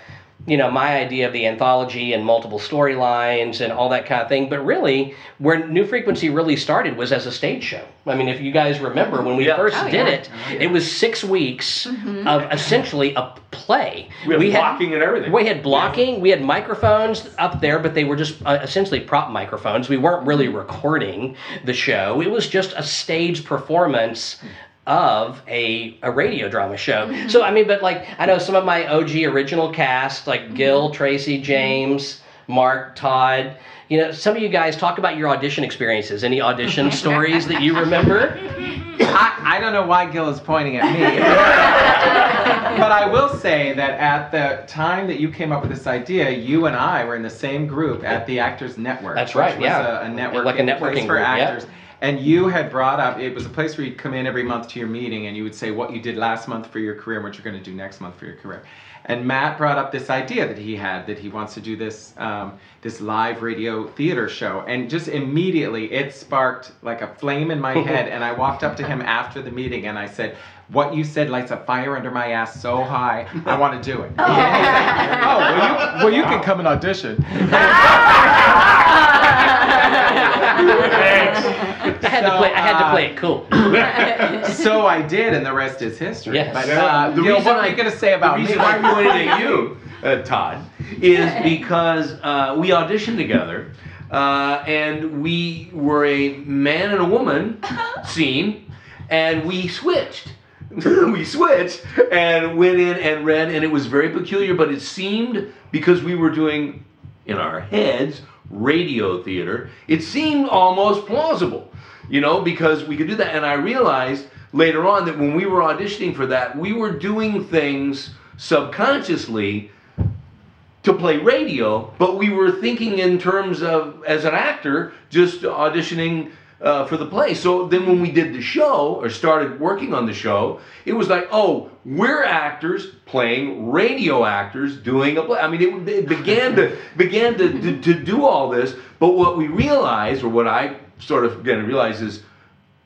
[SPEAKER 1] you know, my idea of the anthology and multiple storylines and all that kind of thing. But really, where New Frequency really started was as a stage show. I mean, if you guys remember when we
[SPEAKER 7] Yeah.
[SPEAKER 1] first
[SPEAKER 12] Oh,
[SPEAKER 1] did
[SPEAKER 12] yeah.
[SPEAKER 1] it, it was six weeks of essentially a play.
[SPEAKER 7] We had blocking and everything.
[SPEAKER 1] We had blocking. We had microphones up there, but they were just uh, essentially prop microphones. We weren't really recording the show. It was just a stage performance of a, a radio drama show.
[SPEAKER 6] Mm-hmm.
[SPEAKER 1] So I mean, but like I know some of my OG original cast,
[SPEAKER 6] Mm-hmm.
[SPEAKER 1] like Gil, Tracy, James, Mark, Todd. You know, some of you guys talk about your audition experiences. Any audition [laughs] stories that you remember?
[SPEAKER 5] I, I don't know why Gil is pointing at me. [laughs] but I will say that at the time that you came up with this idea, you and I were in the same group at the Actors Network.
[SPEAKER 1] That's
[SPEAKER 5] which
[SPEAKER 1] right,
[SPEAKER 5] was
[SPEAKER 1] yeah.
[SPEAKER 5] A, a network,
[SPEAKER 1] Like a networking
[SPEAKER 5] place for
[SPEAKER 1] group, yeah.
[SPEAKER 5] And you had brought up it was a place where you'd come in every month to your meeting and you would say what you did last month for your career and what you're going to do next month for your career. And Matt brought up this idea that he had that he wants to do this um, this live radio theater show, and just immediately it sparked like a flame in my [laughs] head. And I walked up to him after the meeting and I said, "What you said lights a fire under my ass so high. I [laughs] want to do it." [laughs] oh, well you, well, you can come and audition. [laughs]
[SPEAKER 1] I had to play. I had to play it cool. [coughs]
[SPEAKER 5] so I did, and the rest is history.
[SPEAKER 1] Yes.
[SPEAKER 5] But
[SPEAKER 7] Well,
[SPEAKER 5] uh,
[SPEAKER 7] the
[SPEAKER 5] Gil,
[SPEAKER 7] reason
[SPEAKER 5] what are
[SPEAKER 7] I-
[SPEAKER 5] you going to say about
[SPEAKER 7] the
[SPEAKER 5] me?
[SPEAKER 7] reason I pointed at you, uh, Todd, is because uh, we auditioned together, uh, and we were a man and a woman scene, and we switched. [laughs] we switched and went in and read, and it was very peculiar, but it seemed because we were doing in our heads radio theater, it seemed almost plausible, you know, because we could do that. And I realized later on that when we were auditioning for that, we were doing things subconsciously to play radio, but we were thinking in terms of, as an actor, just auditioning uh, for the play. So then when we did the show or started working on the show, it was like, oh, we're actors playing radio actors doing a play. I mean, it, it began to [laughs] began to, to, to do all this, but what we realized, or what I sort of began to realize is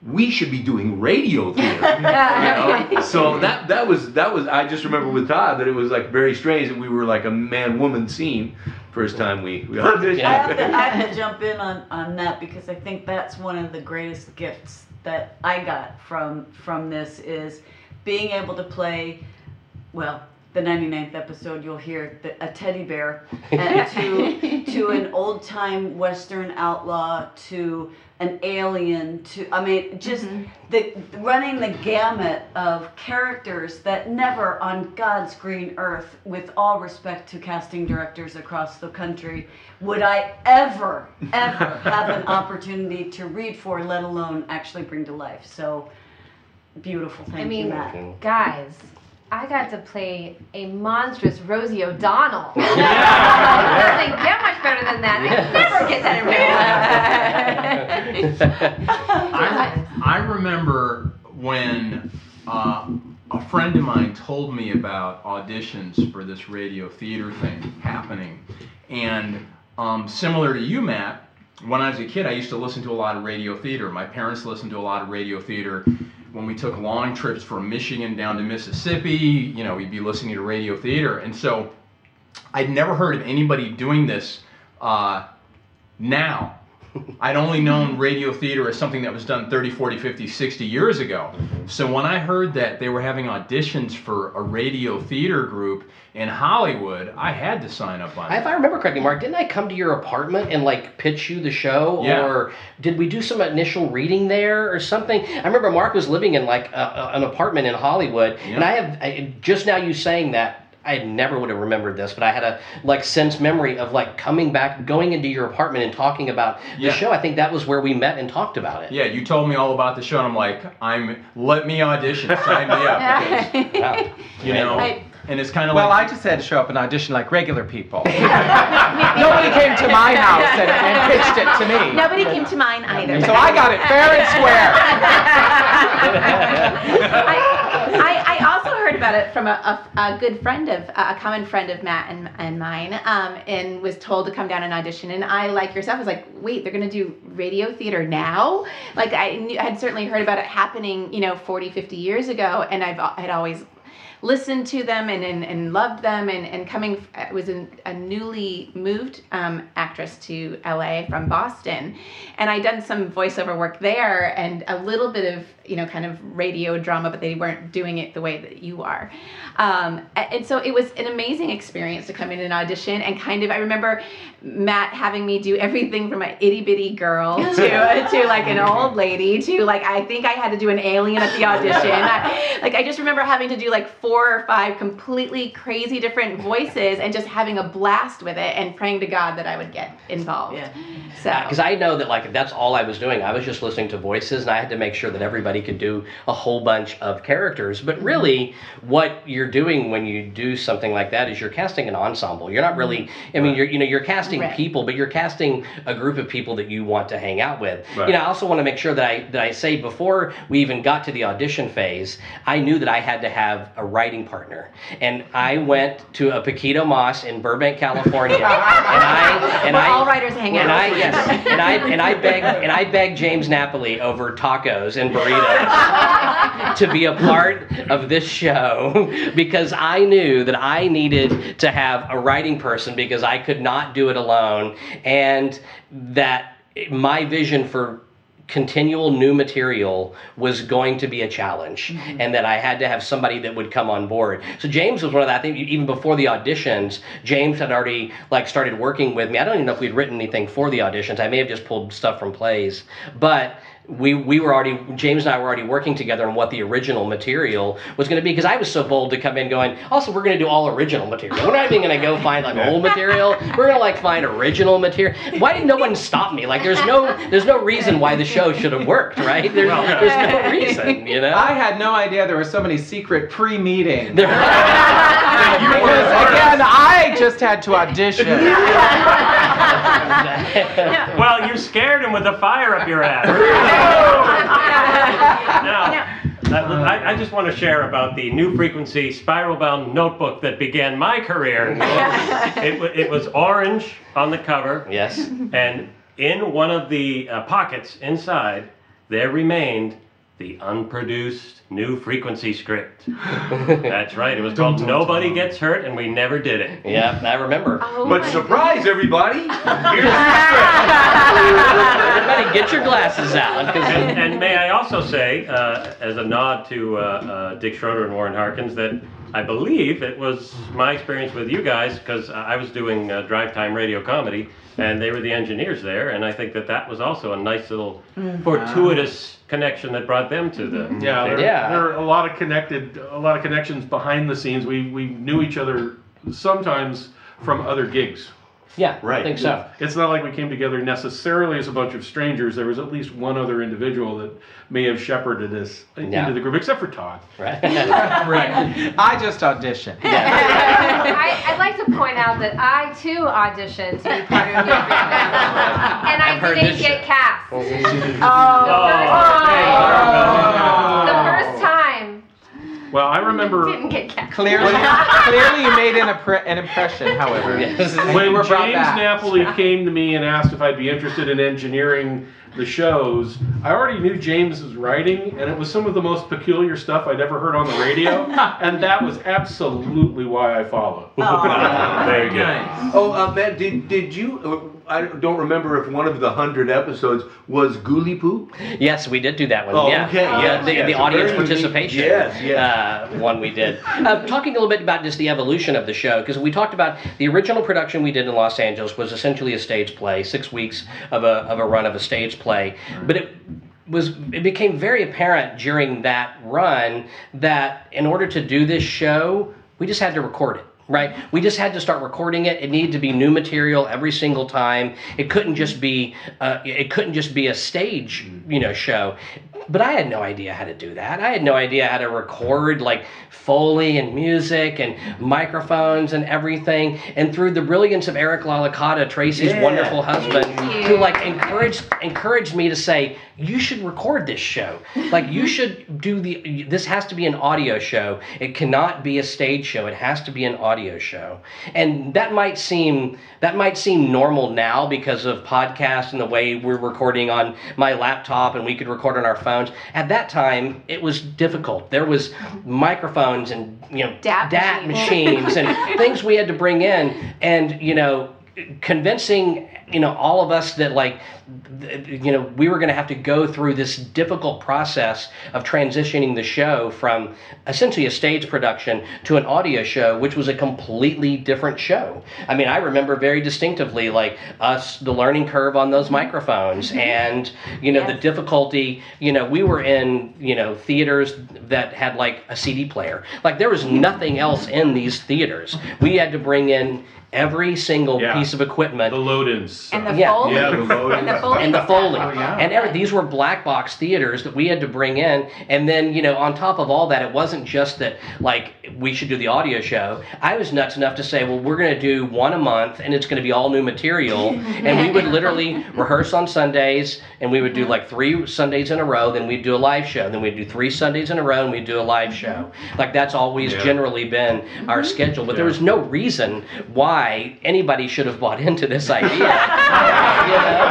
[SPEAKER 7] we should be doing radio [laughs] theater. you know? [laughs] So that that was that was I just remember with Todd that it was like very strange that we were like a man woman scene first time we, we auditioned.
[SPEAKER 4] I have, to, I have to jump in on, on that because I think that's one of the greatest gifts that I got from from this is being able to play well the 99th episode you'll hear the, a teddy bear and to to an old time western outlaw to an alien to I mean just mm-hmm. the running the gamut of characters that never on God's green earth with all respect to casting directors across the country would I ever ever [laughs] have an opportunity to read for let alone actually bring to life. So beautiful. Thank
[SPEAKER 6] I mean,
[SPEAKER 4] you Matt.
[SPEAKER 6] guys, I got to play a monstrous Rosie O'Donnell. it doesn't get much better than that. They never get that in real life.
[SPEAKER 10] I, I remember when uh, a friend of mine told me about auditions for this radio theater thing happening. And um, similar to you, Matt, when I was a kid, I used to listen to a lot of radio theater. My parents listened to a lot of radio theater. When we took long trips from Michigan down to Mississippi, you know, we'd be listening to radio theater. And so I'd never heard of anybody doing this uh, now. I'd only known radio theater as something that was done 30, 40, 50, 60 years ago. So when I heard that they were having auditions for a radio theater group in Hollywood, I had to sign up on it.
[SPEAKER 1] If I remember correctly, Mark, didn't I come to your apartment and like pitch you the show,
[SPEAKER 10] Yeah.
[SPEAKER 1] or did we do some initial reading there or something? I remember Mark was living in like a, a- an apartment in Hollywood, and I have I, just now you saying that. I never would have remembered this, but I had a like sense memory of like coming back, going into your apartment and talking about the
[SPEAKER 10] Yeah.
[SPEAKER 1] show. I think that was where we met and talked about it.
[SPEAKER 10] Yeah, you told me all about the show, and I'm like, I'm let me audition, sign me up, because, [laughs] you know.
[SPEAKER 5] I-
[SPEAKER 10] and it's kind of
[SPEAKER 5] well,
[SPEAKER 10] like
[SPEAKER 5] I just had to show up and audition like regular people. [laughs] [laughs] Nobody came to my house and, and pitched it to me.
[SPEAKER 12] Nobody came to mine either.
[SPEAKER 5] So I got it fair and square.
[SPEAKER 12] I, I, I also heard about it from a, a, a good friend of a common friend of Matt and, and mine, um, and was told to come down and audition. And I, like yourself, was like, wait, they're gonna do radio theater now? Like I knew, had certainly heard about it happening, you know, 40, 50 years ago, and I've had always listened to them and, and, and loved them and, and coming I was an, a newly moved um, actress to LA from Boston and I'd done some voiceover work there and a little bit of you know kind of radio drama but they weren't doing it the way that you are um, and so it was an amazing experience to come in and audition and kind of I remember Matt having me do everything from an itty bitty girl [laughs] to to like an old lady to like I think I had to do an alien at the audition. I, like I just remember having to do like four or five completely crazy different voices and just having a blast with it and praying to God that I would get involved. Yeah. So
[SPEAKER 1] Because I know that like that's all I was doing. I was just listening to voices, and I had to make sure that everybody could do a whole bunch of characters. But mm-hmm. really, what you're doing when you do something like that is you're casting an ensemble. You're not really. I mean, you're you know you're casting
[SPEAKER 13] Right.
[SPEAKER 1] people, but you're casting a group of people that you want to hang out with.
[SPEAKER 13] Right.
[SPEAKER 1] You know, I also want to make sure that I that I say before we even got to the audition phase, I knew that I had to have a writing partner, and I mm-hmm. went to a Poquito Mas in Burbank, California, [laughs] and I and
[SPEAKER 12] Where
[SPEAKER 1] I
[SPEAKER 12] all writers hang out. and.
[SPEAKER 1] I yes, and I and I begged and I begged James Napoli over tacos and burritos [laughs] [laughs] to be a part of this show [laughs] because I knew that I needed to have a writing person because I could not do it alone, and that my vision for continual new material was going to be a challenge mm-hmm. and that I had to have somebody that would come on board. So James was one of that I think even before the auditions, James had already like started working with me. I don't even know if we'd written anything for the auditions. I may have just pulled stuff from plays. But we we were already James and I were already working together on what the original material was going to be because I was so bold to come in going also we're going to do all original material. We're not even going to go find like old material. We're going to like find original material. Why did no one stop me? Like there's no there's no reason why the show should have worked right? There's, there's no reason you know?
[SPEAKER 5] I had no idea there were so many secret pre-meetings. [laughs] Because again, I just had to audition. [laughs] [laughs]
[SPEAKER 8] well, you scared him with the fire up your ass. Now, I, I just want to share about the new frequency spiral bound notebook that began my career. [laughs] it, it was orange on the cover.
[SPEAKER 1] Yes.
[SPEAKER 8] And in one of the uh, pockets inside, there remained the unproduced new frequency script. [laughs] That's right. It was called Nobody Gets Hurt, and we never did it.
[SPEAKER 1] Yeah, I remember.
[SPEAKER 7] but surprise, everybody! [laughs]
[SPEAKER 1] Everybody, get your glasses out. 'cause- [laughs]
[SPEAKER 8] and, and may I also say, uh, as a nod to uh, uh, Dick Schroeder and Warren Harkins, that I believe it was my experience with you guys because I was doing uh, drive time radio comedy, and they were the engineers there, and I think that that was also a nice little
[SPEAKER 9] Mm.
[SPEAKER 8] fortuitous connection that brought them to the
[SPEAKER 9] Yeah, there,
[SPEAKER 8] table.
[SPEAKER 9] there are a lot of connected, a lot of connections behind the scenes. We we knew each other sometimes from other gigs.
[SPEAKER 1] Yeah, I think so.
[SPEAKER 9] It's not like we came together necessarily as a bunch of strangers. There was at least one other individual that may have shepherded us
[SPEAKER 1] Yeah.
[SPEAKER 9] into the group, except for Todd.
[SPEAKER 1] Right. [laughs]
[SPEAKER 5] right. I just auditioned. [laughs]
[SPEAKER 6] I, I'd like to point out that I too auditioned to be part of New Frequency, [laughs] and I
[SPEAKER 1] I've heard
[SPEAKER 6] didn't
[SPEAKER 1] this
[SPEAKER 6] get
[SPEAKER 1] shit.
[SPEAKER 6] cast.
[SPEAKER 1] Oh.
[SPEAKER 6] The first time,
[SPEAKER 9] Well, I remember [laughs]
[SPEAKER 6] didn't get cast.
[SPEAKER 5] Clearly, [laughs] clearly you made an, impre- an impression. However,
[SPEAKER 9] when
[SPEAKER 5] you were brought
[SPEAKER 9] James
[SPEAKER 5] back.
[SPEAKER 9] Napoli came to me and asked if I'd be interested in engineering the shows, I already knew James's writing, and it was some of the most peculiar stuff I'd ever heard on the radio, [laughs] and that was absolutely why I followed.
[SPEAKER 8] Very good.
[SPEAKER 7] Oh, uh, Matt, did, did you? Uh, I don't remember if one of the hundred episodes was Ghoulie Poo.
[SPEAKER 1] Yes, we did do that one.
[SPEAKER 7] Oh,
[SPEAKER 1] yeah,
[SPEAKER 7] okay,
[SPEAKER 1] yeah,
[SPEAKER 7] yes,
[SPEAKER 1] the,
[SPEAKER 7] yes,
[SPEAKER 1] the audience participation.
[SPEAKER 7] yes, yes.
[SPEAKER 1] Uh, one we did. Uh, talking a little bit about just the evolution of the show, because we talked about the original production we did in Los Angeles was essentially a stage play, six weeks of a of a run of a stage play, but it was it became very apparent during that run that in order to do this show, we just had to record it. Right, we just had to start recording it. It needed to be new material every single time. It couldn't just be, uh, it couldn't just be a stage, you know, show. But I had no idea how to do that. I had no idea how to record like foley and music and microphones and everything. And through the brilliance of Eric Lalicata, Tracy's
[SPEAKER 13] Yeah.
[SPEAKER 1] wonderful husband, who like encouraged encouraged me to say, you should record this show. Like you mm-hmm. should do the. This has to be an audio show. It cannot be a stage show. It has to be an audio show. And that might seem that might seem normal now because of podcasts and the way we're recording on my laptop and we could record on our phones. At that time, it was difficult. There was microphones and you know
[SPEAKER 12] DAT
[SPEAKER 1] machines,
[SPEAKER 12] machines.
[SPEAKER 1] and [laughs] things we had to bring in, and you know convincing you know all of us that like you know we were going to have to go through this difficult process of transitioning the show from essentially a stage production to an audio show which was a completely different show. I mean i remember very distinctively like us the learning curve on those microphones mm-hmm. and you know the difficulty you know we were in you know theaters that had like a cd player. Like there was nothing else in these theaters. We had to bring in every single
[SPEAKER 9] Yeah.
[SPEAKER 1] piece of equipment
[SPEAKER 9] The load-ins.
[SPEAKER 12] And the
[SPEAKER 1] Yeah.
[SPEAKER 12] Foley.
[SPEAKER 9] Yeah, the Foley.
[SPEAKER 12] And the Foley.
[SPEAKER 1] and the. Foley.
[SPEAKER 5] Oh, yeah.
[SPEAKER 1] And every, these were black box theaters that we had to bring in. And then, you know, on top of all that, it wasn't just that, like, we should do the audio show. I was nuts enough to say, well, we're going to do one a month and it's going to be all new material. [laughs] and we would literally rehearse on Sundays and we would do like three Sundays in a row. Then we'd do a live show. Then we'd do three Sundays in a row and we'd do a live show. Mm-hmm. Like, that's always
[SPEAKER 9] Yeah.
[SPEAKER 1] generally been our mm-hmm. schedule. But there was no reason why anybody should have bought into this [laughs] idea. You know?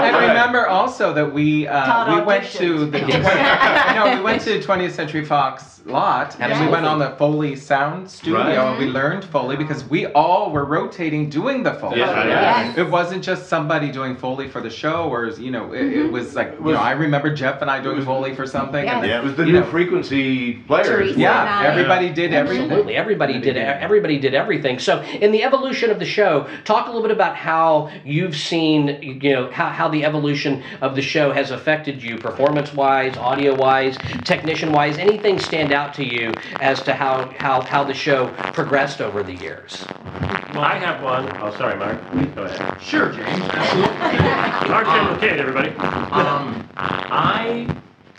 [SPEAKER 5] And remember also that we uh, we went to the [laughs] no we went to 20th Century Fox lot and we went on the Foley Sound Studio
[SPEAKER 9] Right.
[SPEAKER 5] and we learned Foley because we all were rotating doing the Foley.
[SPEAKER 9] Yeah,
[SPEAKER 12] Yes.
[SPEAKER 5] It wasn't just somebody doing Foley for the show, or you know, it,
[SPEAKER 12] Mm-hmm.
[SPEAKER 5] it was like you know, I remember Jeff and I doing Foley for something.
[SPEAKER 12] Yeah.
[SPEAKER 5] And
[SPEAKER 11] Yeah,
[SPEAKER 7] It was the new
[SPEAKER 5] know.
[SPEAKER 7] frequency players.
[SPEAKER 5] Yeah,
[SPEAKER 12] Nice.
[SPEAKER 5] everybody did everything.
[SPEAKER 1] Absolutely, everybody did. Everybody did everything. So, in the evolution of the show, talk a little bit about how you've seen, you know, how, how the evolution of the show has affected you, performance-wise, audio-wise, technician-wise. Anything stand out to you as to how how how the show progressed over the years?
[SPEAKER 8] Well, I have one. Oh, sorry, Mark. Go ahead.
[SPEAKER 10] Sure, James. Absolutely.
[SPEAKER 8] Mark Jim Kid, everybody.
[SPEAKER 10] Um, I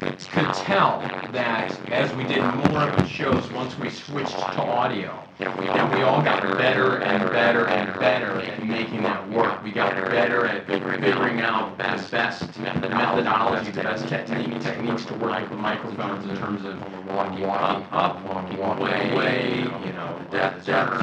[SPEAKER 10] could tell that as we did more of the shows, once we switched to audio, that we all got better and better and better at making that work. We got better at figuring out the best methodology, the best technique, techniques to work with microphones in terms of walking up, up, walking away, you know, depth, depth.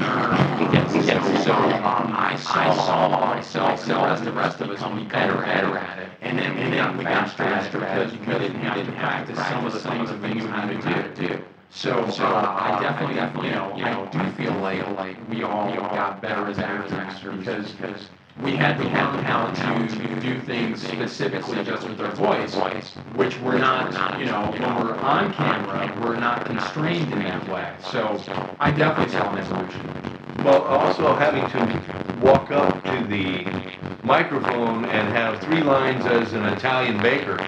[SPEAKER 10] So um, I saw myself the rest of us be better, better at it. And then, and then we got faster because we didn't have to practice some of the things that we knew how to do. So, so uh, I definitely, definitely, you know, I do feel like, like we all got better as actors because, because we had to learn how to do things specifically just with our voice, which we're not, you know, when we're on camera, we're not constrained in that way. So I definitely saw an evolution.
[SPEAKER 7] Well, also having to walk up to the microphone and have three lines as an Italian baker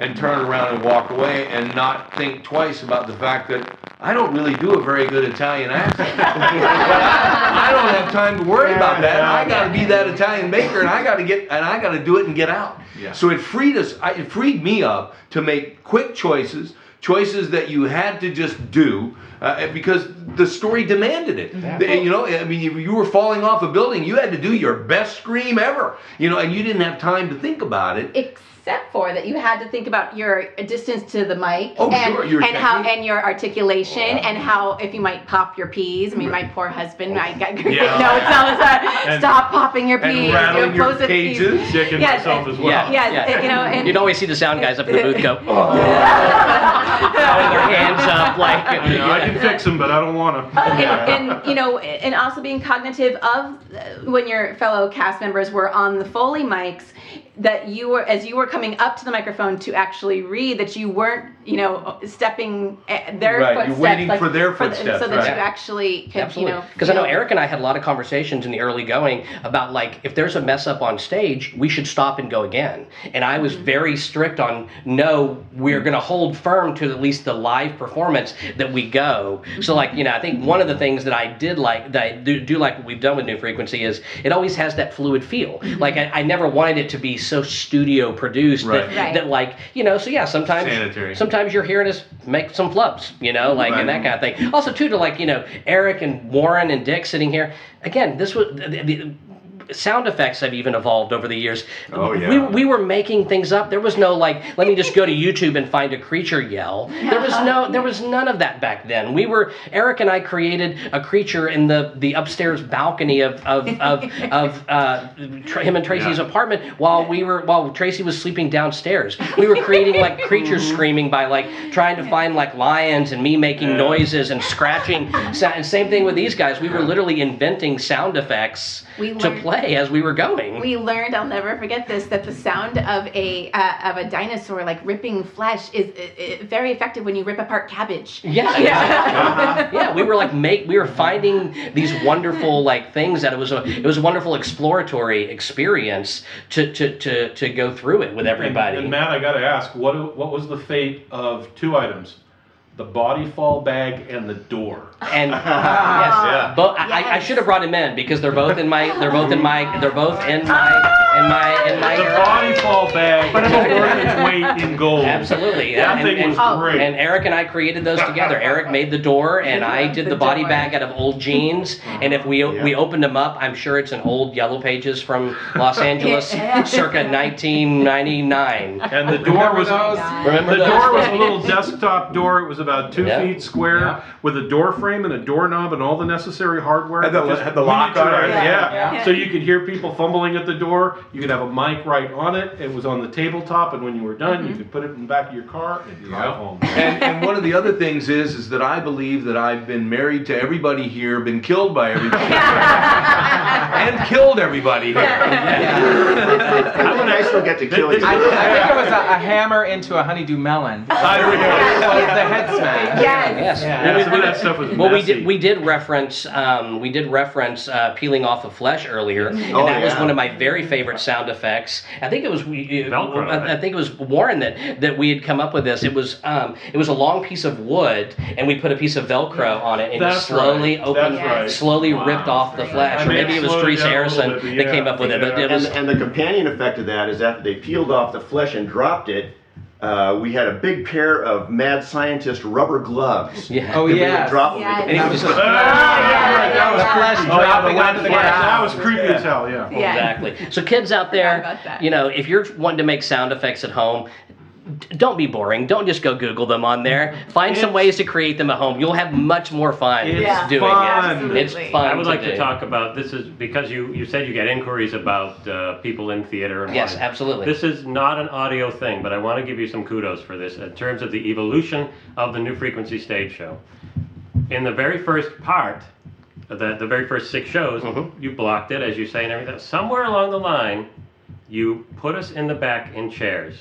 [SPEAKER 7] and turn around and walk away and not think twice about the fact that I don't really do a very good Italian accent. [laughs] I don't have time to worry about that. I got to be that Italian baker and I got to get and I got to do it and get out.
[SPEAKER 10] Yeah.
[SPEAKER 7] So it freed us. It freed me up to make quick choices, choices that you had to just do uh, because the story demanded it. The- You know, I mean, if you were falling off a building, you had to do your best scream ever. You know, and you didn't have time to think about it.
[SPEAKER 12] Except for that, you had to think about your distance to the mic
[SPEAKER 7] Oh,
[SPEAKER 12] and,
[SPEAKER 7] sure, your
[SPEAKER 12] and how and your articulation and how if you might pop your peas. I mean, my poor husband, I got [laughs]
[SPEAKER 7] Yeah.
[SPEAKER 12] no, it's not. It's not [laughs]
[SPEAKER 7] And-
[SPEAKER 12] stop popping your peas.
[SPEAKER 7] and
[SPEAKER 12] peas.
[SPEAKER 7] rattling your
[SPEAKER 12] explosive peas.
[SPEAKER 7] cages.
[SPEAKER 8] Dicking
[SPEAKER 12] Yes,
[SPEAKER 8] myself
[SPEAKER 12] and-
[SPEAKER 8] as well.
[SPEAKER 1] Yeah,
[SPEAKER 12] Yes,
[SPEAKER 1] yeah.
[SPEAKER 12] you know, and
[SPEAKER 1] You'd always see the sound guys up in the booth go, [laughs] oh, their hands up like.
[SPEAKER 9] You know, I can fix them, but I don't want to.
[SPEAKER 12] and, and you know, and also being cognitive of uh, when your fellow cast members were on the Foley mics, that you were as you were coming up to the microphone to actually read, that you weren't, you know, stepping at their
[SPEAKER 7] Right, you're waiting
[SPEAKER 12] like,
[SPEAKER 7] for their
[SPEAKER 12] the-
[SPEAKER 7] footsteps,
[SPEAKER 12] so that
[SPEAKER 7] right.
[SPEAKER 12] you actually could,
[SPEAKER 1] Absolutely.
[SPEAKER 12] you know,
[SPEAKER 1] Because I know Eric and I had a lot of conversations in the early going about like if there's a mess up on stage, we should stop and go again. And I
[SPEAKER 12] Mm-hmm.
[SPEAKER 1] was very strict on no, we're going to hold firm to at least the live performance that we go. So like you know, I think one of the things that I did like that I do, do like what we've done with New Frequency is it always has that fluid feel.
[SPEAKER 12] Mm-hmm.
[SPEAKER 1] Like I, I never wanted it to be so studio produced
[SPEAKER 7] Right.
[SPEAKER 1] that,
[SPEAKER 12] Right.
[SPEAKER 1] that like you know. So yeah, sometimes
[SPEAKER 7] Sanitary.
[SPEAKER 1] sometimes you're hearing us make some flubs, you know, like and that kind of thing. Also, too, to like you know Eric and Warren and Dick sitting here again. This was the, the, sound effects have even evolved over the years.
[SPEAKER 11] Oh, yeah.
[SPEAKER 1] We, we were making things up. There was no like, let me just go to YouTube and find a creature yell. There was no, there was none of that back then. We were Eric and I created a creature in the the upstairs balcony of of of, [laughs] of uh, him and Tracy's apartment while we were while Tracy was sleeping downstairs. We were creating like creatures screaming by like trying to find like lions and me making noises and scratching. [laughs] And same thing with these guys. We were literally inventing sound effects
[SPEAKER 12] We
[SPEAKER 1] to
[SPEAKER 12] learned-
[SPEAKER 1] play as we were going.
[SPEAKER 12] We learned, I'll never forget this, that the sound of a uh, of a dinosaur like ripping flesh is uh, uh, very effective when you rip apart cabbage.
[SPEAKER 1] Yeah, [laughs] yeah, yeah. We were like make we were finding these wonderful like things that it was a it was a wonderful exploratory experience to to to, to go through it with everybody.
[SPEAKER 9] And, and Matt, I got to ask, what what was the fate of two items? The body fall bag and the door.
[SPEAKER 1] And [laughs] yes, but I, I- I should have brought him in because they're both in my they're both in my they're both in my in my in my
[SPEAKER 9] The body fall bag
[SPEAKER 1] But it'll
[SPEAKER 9] will
[SPEAKER 1] work.
[SPEAKER 9] its weight in gold.
[SPEAKER 1] Absolutely.
[SPEAKER 9] That
[SPEAKER 1] and,
[SPEAKER 9] thing
[SPEAKER 1] and,
[SPEAKER 9] was
[SPEAKER 1] and-
[SPEAKER 9] great.
[SPEAKER 1] And Eric and I created those together. Eric made the door, and I did the, body bag out of old jeans. And if we we opened them up, I'm sure it's an old Yellow Pages from Los Angeles, [laughs] circa 1999.
[SPEAKER 9] And the door was
[SPEAKER 1] Remember
[SPEAKER 9] the
[SPEAKER 1] those?
[SPEAKER 9] door was a little desktop door. It was about two
[SPEAKER 1] Yeah.
[SPEAKER 9] feet square with a door frame and a doorknob and all the necessary hardware.
[SPEAKER 11] Had the-
[SPEAKER 9] Just
[SPEAKER 11] had the lock on it. Yeah.
[SPEAKER 9] Yeah.
[SPEAKER 11] Yeah.
[SPEAKER 9] So you could hear people fumbling at the door. You could have a mic right on it. It was on the tabletop, and when you were done, you mm-hmm. could put it in the back of your car and drive home.
[SPEAKER 7] and, and one of the other things is is that I believe that I've been married to everybody here, been killed by everybody, [laughs] and killed everybody here.
[SPEAKER 11] I think I still get to kill you.
[SPEAKER 5] I, I think it was a, a hammer into a honeydew melon.
[SPEAKER 7] I
[SPEAKER 5] was the head smash.
[SPEAKER 1] Yes.
[SPEAKER 9] Yeah, some of that stuff was
[SPEAKER 1] well, we did we did reference um, we did reference uh, peeling off of flesh earlier, [laughs] and
[SPEAKER 11] Oh,
[SPEAKER 1] that was one of my very favorite sound effects. I think it was we-
[SPEAKER 8] Velcro,
[SPEAKER 1] I, I think it was Warren that that we had come up with this. It was um, it was a long piece of wood, and we put a piece of Velcro on it, and
[SPEAKER 9] That's
[SPEAKER 1] it slowly
[SPEAKER 9] right.
[SPEAKER 1] opened,
[SPEAKER 9] That's right.
[SPEAKER 1] slowly
[SPEAKER 9] Wow.
[SPEAKER 1] ripped off the flesh.
[SPEAKER 9] I
[SPEAKER 1] Or maybe it was
[SPEAKER 9] slowed
[SPEAKER 1] Therese
[SPEAKER 9] down a little
[SPEAKER 1] Harrison
[SPEAKER 9] bit, but
[SPEAKER 1] that
[SPEAKER 9] yeah.
[SPEAKER 1] came up with it, but it
[SPEAKER 11] and, and the companion effect of that is after they peeled off the flesh and dropped it, uh, we had a big pair of mad scientist rubber gloves.
[SPEAKER 1] Yeah.
[SPEAKER 5] Oh
[SPEAKER 11] that we
[SPEAKER 5] yeah.
[SPEAKER 11] drop them.
[SPEAKER 12] Yes.
[SPEAKER 11] We could-
[SPEAKER 5] That was,
[SPEAKER 9] Ah,
[SPEAKER 5] that was flesh
[SPEAKER 9] Oh, yeah,
[SPEAKER 5] dropping onto the
[SPEAKER 9] that,
[SPEAKER 5] ground.
[SPEAKER 9] that was creepy as hell. Yeah.
[SPEAKER 12] Yeah.
[SPEAKER 1] Exactly. So kids out there, you know, if you're wanting to make sound effects at home, d- don't be boring. Don't just go Google them on there. Find some ways to create them at home. You'll have much more fun
[SPEAKER 9] It's
[SPEAKER 12] Yeah.
[SPEAKER 1] doing
[SPEAKER 9] fun.
[SPEAKER 1] it. It's fun.
[SPEAKER 8] I would like
[SPEAKER 1] do.
[SPEAKER 8] to talk about this is because you, you said you get inquiries about uh, people in theater and
[SPEAKER 1] Yes,
[SPEAKER 8] wanting-
[SPEAKER 1] absolutely.
[SPEAKER 8] This is not an audio thing, but I want to give you some kudos for this in terms of the evolution of the New Frequency stage show. In the very first part, the, the very first six shows,
[SPEAKER 1] Mm-hmm.
[SPEAKER 8] you blocked it, as you say, and everything. Somewhere along the line, you put us in the back in chairs,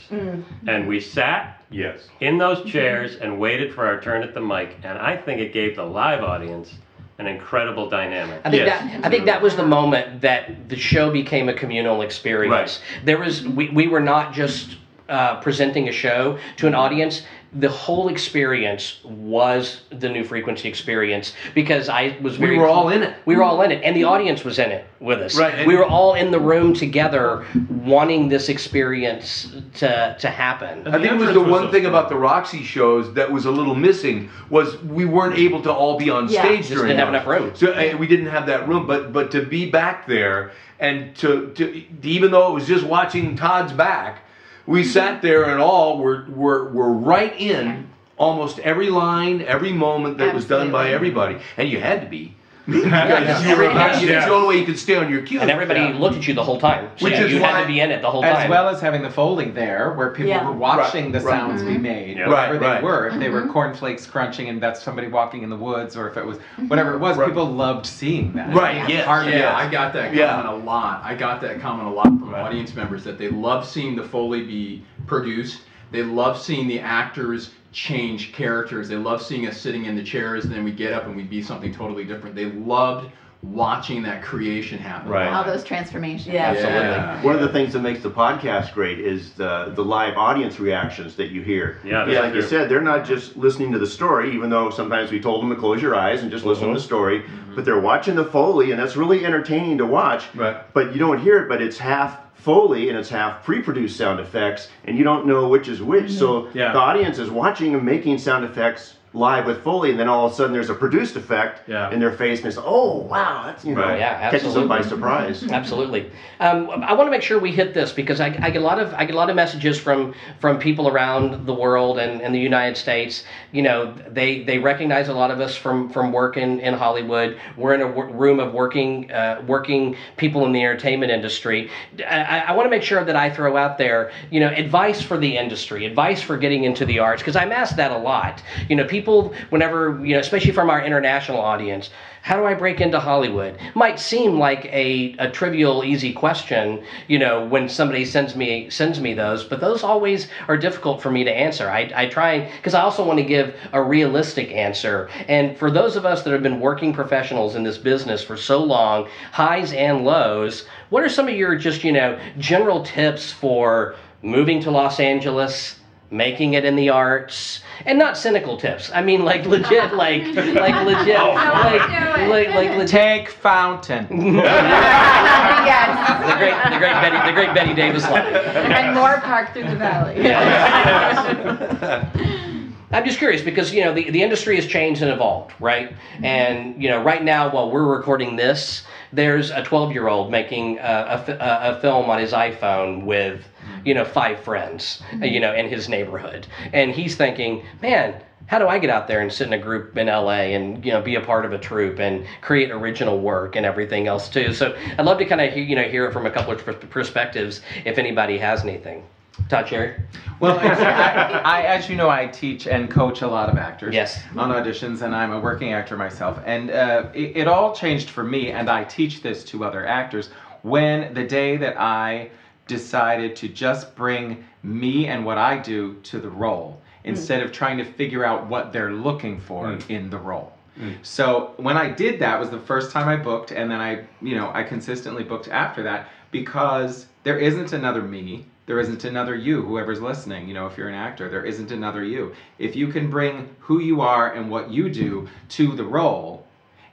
[SPEAKER 8] and we sat
[SPEAKER 9] Yes.
[SPEAKER 8] in those chairs and waited for our turn at the mic. And I think it gave the live audience an incredible dynamic.
[SPEAKER 1] I think
[SPEAKER 9] Yes.
[SPEAKER 1] that I think that was the moment that the show became a communal experience. There was we, we were not just uh, presenting a show to an audience. The whole experience was the new frequency experience because I was
[SPEAKER 7] We were all in it.
[SPEAKER 1] We were all in it, and the audience was in it with us.
[SPEAKER 7] Right,
[SPEAKER 1] we were all in the room together, wanting this experience to to happen.
[SPEAKER 7] I think it was the one thing about the Roxy shows that was a little missing was we weren't able to all be on
[SPEAKER 12] Yeah.
[SPEAKER 7] stage
[SPEAKER 1] Just
[SPEAKER 7] during
[SPEAKER 1] didn't have enough room.
[SPEAKER 7] So uh, we didn't have that room, but but to be back there and to, to even though it was just watching Todd's back, we sat there and all were were were right in almost every line, every moment that was done by everybody, and you had to be. Because you were about,
[SPEAKER 1] Yeah.
[SPEAKER 7] it's the only way you could stay on your cue.
[SPEAKER 1] And everybody looked at you the whole time, so
[SPEAKER 7] Which
[SPEAKER 1] you,
[SPEAKER 7] is
[SPEAKER 1] you had
[SPEAKER 7] why-
[SPEAKER 1] to be in it the whole
[SPEAKER 5] As
[SPEAKER 1] time.
[SPEAKER 5] well as having the Foley there, where people
[SPEAKER 4] Yeah.
[SPEAKER 5] were watching
[SPEAKER 7] Right,
[SPEAKER 5] the
[SPEAKER 7] right.
[SPEAKER 5] sounds be mm-hmm. made,
[SPEAKER 8] Yeah.
[SPEAKER 5] whatever
[SPEAKER 7] Right,
[SPEAKER 5] they
[SPEAKER 7] right.
[SPEAKER 5] were. If they were mm-hmm. cornflakes crunching and that's somebody walking in the woods, or if it was mm-hmm. whatever it was,
[SPEAKER 7] Right.
[SPEAKER 5] people loved seeing that.
[SPEAKER 7] Right, yes,
[SPEAKER 5] Hard
[SPEAKER 7] yes.
[SPEAKER 10] Yeah, I got that comment
[SPEAKER 7] Yeah.
[SPEAKER 10] a lot. I got that comment a lot from audience members that they love seeing the Foley be produced. They love seeing the actors change characters. They love seeing us sitting in the chairs and then we get up and we'd be something totally different. They loved watching that creation happen.
[SPEAKER 7] Right.
[SPEAKER 12] All those transformations.
[SPEAKER 4] Yeah.
[SPEAKER 10] Yeah.
[SPEAKER 11] One of the things that makes the podcast great is the, the live audience reactions that you hear.
[SPEAKER 8] Yeah,
[SPEAKER 11] Because
[SPEAKER 8] that's
[SPEAKER 11] like you said, they're not just listening to the story, even though sometimes we told them to close your eyes and just mm-hmm. listen to the story, mm-hmm. but they're watching the Foley, and that's really entertaining to watch.
[SPEAKER 7] Right.
[SPEAKER 11] But you don't hear it, but it's half Foley and it's half pre-produced sound effects, and you don't know which is which. So
[SPEAKER 9] Yeah.
[SPEAKER 11] the audience is watching and making sound effects live with Foley, and then all of a sudden there's a produced effect
[SPEAKER 9] Yeah.
[SPEAKER 11] in their face, and it's oh wow, that's you know
[SPEAKER 5] Right.
[SPEAKER 1] Yeah,
[SPEAKER 11] catches them by surprise.
[SPEAKER 1] Absolutely. Um, I want to make sure we hit this because I, I get a lot of I get a lot of messages from from people around the world and, and the United States. You know, they they recognize a lot of us from from work in, in Hollywood. We're in a w- room of working uh, working people in the entertainment industry. I, I want to make sure that I throw out there, you know, advice for the industry, advice for getting into the arts because I'm asked that a lot. You know, people whenever you know, especially from our international audience. How do I break into Hollywood? Might seem like a, a trivial, easy question, you know, when somebody sends me sends me those, but those always are difficult for me to answer. I, I try because I also want to give a realistic answer. And for those of us that have been working professionals in this business for so long, highs and lows, what are some of your just you know general tips for moving to Los Angeles? Making it in the arts and not cynical tips i mean like legit [laughs] like like legit oh. like, like like legit
[SPEAKER 5] Tank fountain. [laughs]
[SPEAKER 12] yes.
[SPEAKER 1] the great the great betty the great Bette Davis line
[SPEAKER 12] And more park through the valley. [laughs]
[SPEAKER 1] I'm just curious because you know the, the industry has changed and evolved, right? Mm-hmm. And you know, right now while we're recording this, there's a 12 year old making a, a, a, a film on his iPhone with you know five friends, uh, you know, in his neighborhood, and he's thinking, man. How do I get out there and sit in a group in LA and you know be a part of a troupe and create original work and everything else too? So I'd love to kind of you know hear it from a couple of pers- perspectives if anybody has anything. Todd Sherry.
[SPEAKER 5] Well, [laughs] I, I, as you know, I teach and coach a lot of actors.
[SPEAKER 1] Yes.
[SPEAKER 5] On auditions, and I'm a working actor myself. And uh, it, it all changed for me, and I teach this to other actors when the day that I decided to just bring me and what I do to the role hmm. instead of trying to figure out what they're looking for hmm. in the role. Hmm. So when I did that was the first time I booked, and then I, you know, I consistently booked after that because there isn't another me. There isn't another you, whoever's listening, you know, if you're an actor, there isn't another you. If you can bring who you are and what you do to the role,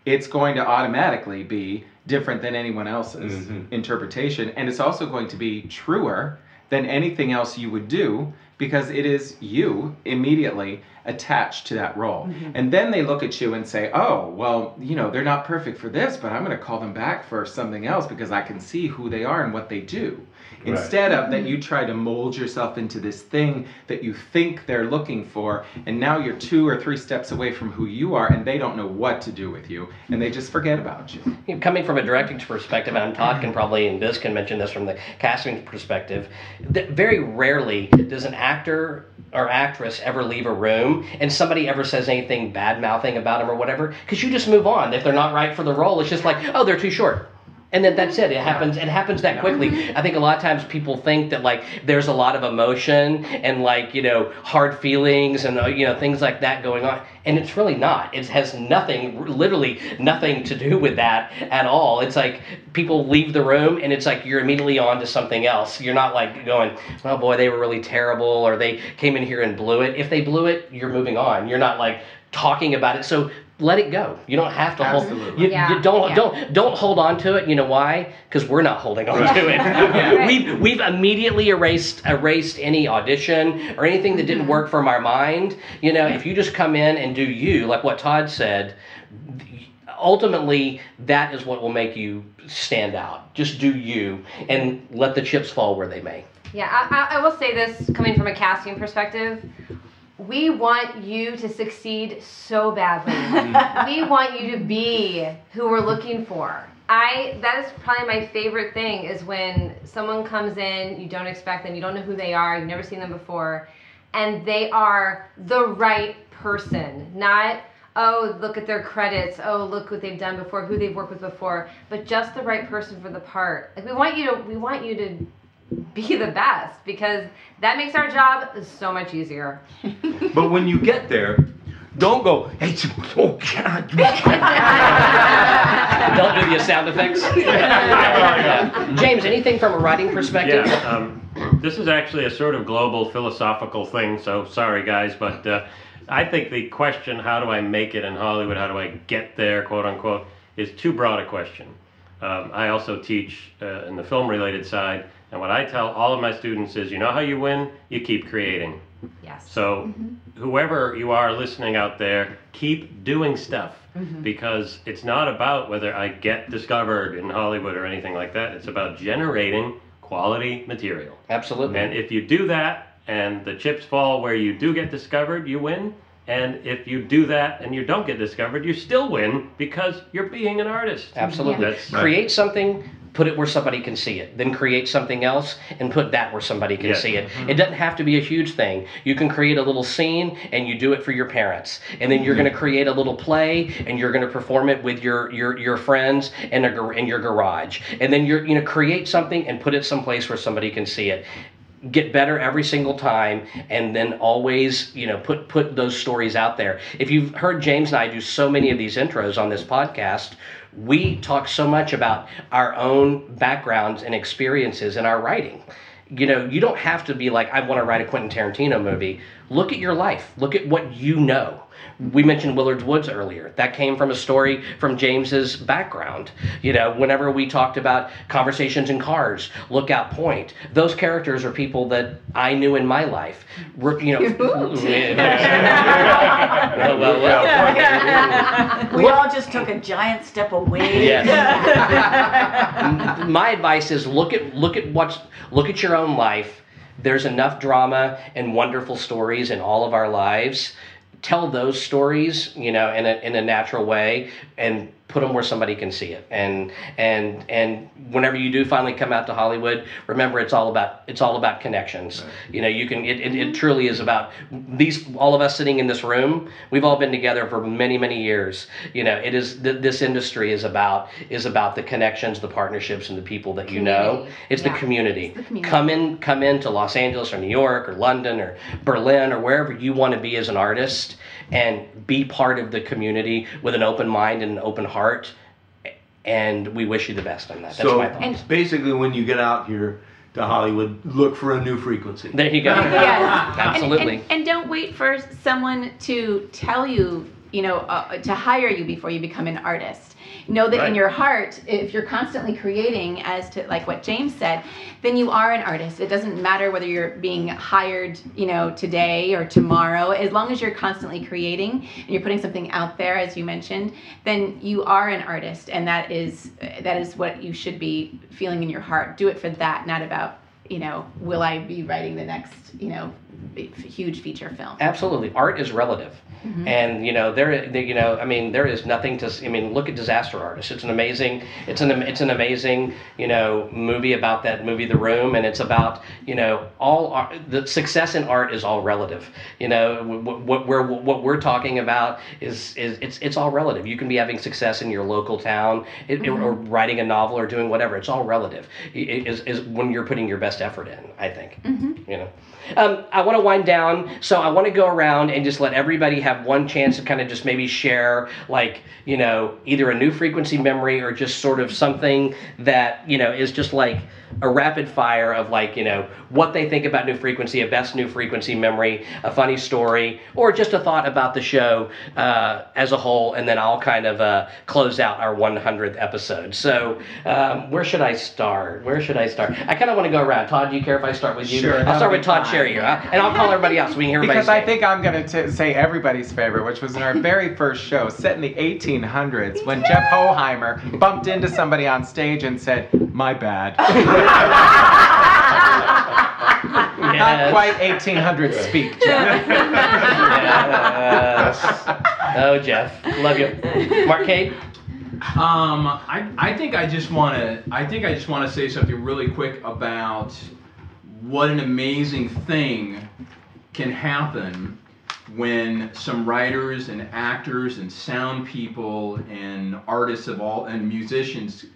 [SPEAKER 5] it's going to automatically be different than anyone else's mm-hmm. interpretation. And it's also going to be truer than anything else you would do because it is you immediately attached to that role. Mm-hmm. And then they look at you and say, oh, well, you know, they're not perfect for this, but I'm going to call them back for something else because I can see who they are and what they do. Instead of that, you try to mold yourself into this thing that you think they're looking for, and now you're two or three steps away from who you are, and they don't know what to do with you, and they just forget about you.
[SPEAKER 1] You coming from a directing perspective, and Todd can probably and Biz can mention this from the casting perspective, that very rarely does an actor or actress ever leave a room and somebody ever says anything bad mouthing about them or whatever, because you just move on. If they're not right for the role, it's just like, oh, they're too short. And then that's it. It happens. It happens that quickly. I think a lot of times people think that like there's a lot of emotion and like you know hard feelings and uh, you know things like that going on, and it's really not. It has nothing, literally nothing to do with that at all. It's like people leave the room and it's like you're immediately on to something else. You're not like going, oh boy, they were really terrible, or they came in here and blew it. If they blew it, you're moving on. You're not like talking about it. So let it go. You don't have to hold.
[SPEAKER 5] Absolutely.
[SPEAKER 1] You,
[SPEAKER 6] Yeah,
[SPEAKER 1] you don't
[SPEAKER 6] yeah.
[SPEAKER 1] don't don't hold on to it. You know why? Because we're not holding on to it. [laughs] We've we've immediately erased erased any audition or anything that didn't mm-hmm. work from our mind. You know, if you just come in and do you, like what Todd said, ultimately that is what will make you stand out. Just do you and let the chips fall where they may.
[SPEAKER 6] Yeah, I, I, I will say this coming from a casting perspective. We want you to succeed so badly. Mm-hmm. we want you to be who we're looking for. I that is probably my favorite thing is when someone comes in, you don't expect them, you don't know who they are, you've never seen them before, and they are the right person. Not oh, look at their credits, oh, look what they've done before, who they've worked with before, but just the right person for the part. Like we want you to we want you to [laughs] be the best because that makes our job so much easier. [laughs]
[SPEAKER 7] But when you get there, don't go, hey, [laughs] oh God.
[SPEAKER 1] Don't do the sound effects. James, anything from a writing perspective?
[SPEAKER 8] Yeah, um, this is actually a sort of global philosophical thing, so sorry guys, but uh, I think the question, how do I make it in Hollywood, how do I get there, quote unquote, is too broad a question. Um, I also teach uh, in the film related side, and what I tell all of my students is you know how you win? You keep creating.
[SPEAKER 6] Yes.
[SPEAKER 12] Yes.
[SPEAKER 8] So, whoever you are listening out there, keep doing stuff
[SPEAKER 12] Mhm.
[SPEAKER 8] because it's not about whether I get discovered in Hollywood or anything like that. It's about generating quality material.
[SPEAKER 1] Absolutely.
[SPEAKER 8] And if you do that and the chips fall where you do get discovered, you win. And if you do that and you don't get discovered, you still win because you're being an artist.
[SPEAKER 1] Absolutely.
[SPEAKER 8] That's
[SPEAKER 1] Create something, put it where somebody can see it. Then create something else and put that where somebody can see it. Mm-hmm. It doesn't have to be a huge thing. You can create a little scene and you do it for your parents. And then you're mm-hmm. going to create a little play and you're going to perform it with your your your friends in a in your garage. And then you're you know create something and put it someplace where somebody can see it get better every single time and then always you know put put those stories out there if you've heard james and i do so many of these intros on this podcast we talk so much about our own backgrounds and experiences in our writing. You know you don't have to be like i want to write a quentin tarantino movie. Look at your life. Look at what you know we mentioned Willard's Woods earlier. That came from a story from James's background. You know, whenever we talked about conversations in cars, Lookout Point, those characters are people that I knew in my life. You know, [laughs] well, well, well. [laughs]
[SPEAKER 4] we all just took a giant step away.
[SPEAKER 1] Yes. [laughs] My advice is look at look at what's look at your own life. There's enough drama and wonderful stories in all of our lives. Tell those stories, you know, in a in a natural way, and put them where somebody can see it. And and and whenever you do finally come out to Hollywood, remember it's all about it's all about connections. You know, you can it, it, it truly is about these all of us sitting in this room. We've all been together for many many years. You know, it is th- this industry is about is about the connections, the partnerships, and the people that you know. It's
[SPEAKER 12] Yeah.
[SPEAKER 1] the community.
[SPEAKER 12] It's the community.
[SPEAKER 1] Come in come into Los Angeles or New York or London or Berlin or wherever you want to be as an artist and be part of the community with an open mind and an open heart. And we wish you the best on that. That's
[SPEAKER 7] so
[SPEAKER 1] my thought.
[SPEAKER 7] basically, when you get out here to Hollywood, look for a new frequency.
[SPEAKER 1] There you go. [laughs]
[SPEAKER 12] Yes.
[SPEAKER 1] Absolutely.
[SPEAKER 12] And, and, [laughs] and don't wait for someone to tell you, you know, uh, to hire you before you become an artist. Know that in your heart, if you're constantly creating, as to like what James said, then you are an artist. It doesn't matter whether you're being hired, you know, today or tomorrow. As long as you're constantly creating and you're putting something out there, as you mentioned, then you are an artist, and that is that is what you should be feeling in your heart. Do it for that, not about you know, will I be writing the next, you know, huge feature film?
[SPEAKER 1] Absolutely, art is relative,
[SPEAKER 12] Mhm.
[SPEAKER 1] and you know there, there- you know, I mean, there is nothing to. I mean, look at Disaster Artist. It's an amazing, it's an, it's an amazing, you know, movie about that movie, The Room, and it's about, you know, all art, the success in art is all relative. You know, what, what we're what we're talking about is is it's it's all relative. You can be having success in your local town, it, or writing a novel, or doing whatever. It's all relative. It is is when you're putting your best effort in. I think
[SPEAKER 12] Mm-hmm.
[SPEAKER 1] you know. Um, I want to wind down, so I want to go around and just let everybody have one chance to kind of just maybe share, like, you know, either a new frequency memory or just sort of something that, you know, is just like a rapid fire of like, you know, what they think about new frequency, a best new frequency memory, a funny story, or just a thought about the show uh, as a whole, and then I'll kind of uh, close out our 100th episode. So, um, where should I start? Where should I start? I kind of want to go around. Todd, do you care if I start with you?
[SPEAKER 5] Sure,
[SPEAKER 1] I'll start with Todd
[SPEAKER 5] fine.
[SPEAKER 1] Sherry huh? and I'll call everybody else. so We can hear
[SPEAKER 5] Because I think I'm going to say everybody's favorite, which was in our very first show, set in the 1800s, when Jeff Hoheimer bumped into somebody on stage and said, "My bad." [laughs] Not quite 1800 speak, Jeff.
[SPEAKER 1] Yes. Oh, Jeff, love you. Mark Kate.
[SPEAKER 10] Um, I, I think I just want to I think I just want to say something really quick about what an amazing thing can happen when some writers and actors and sound people and artists of all and musicians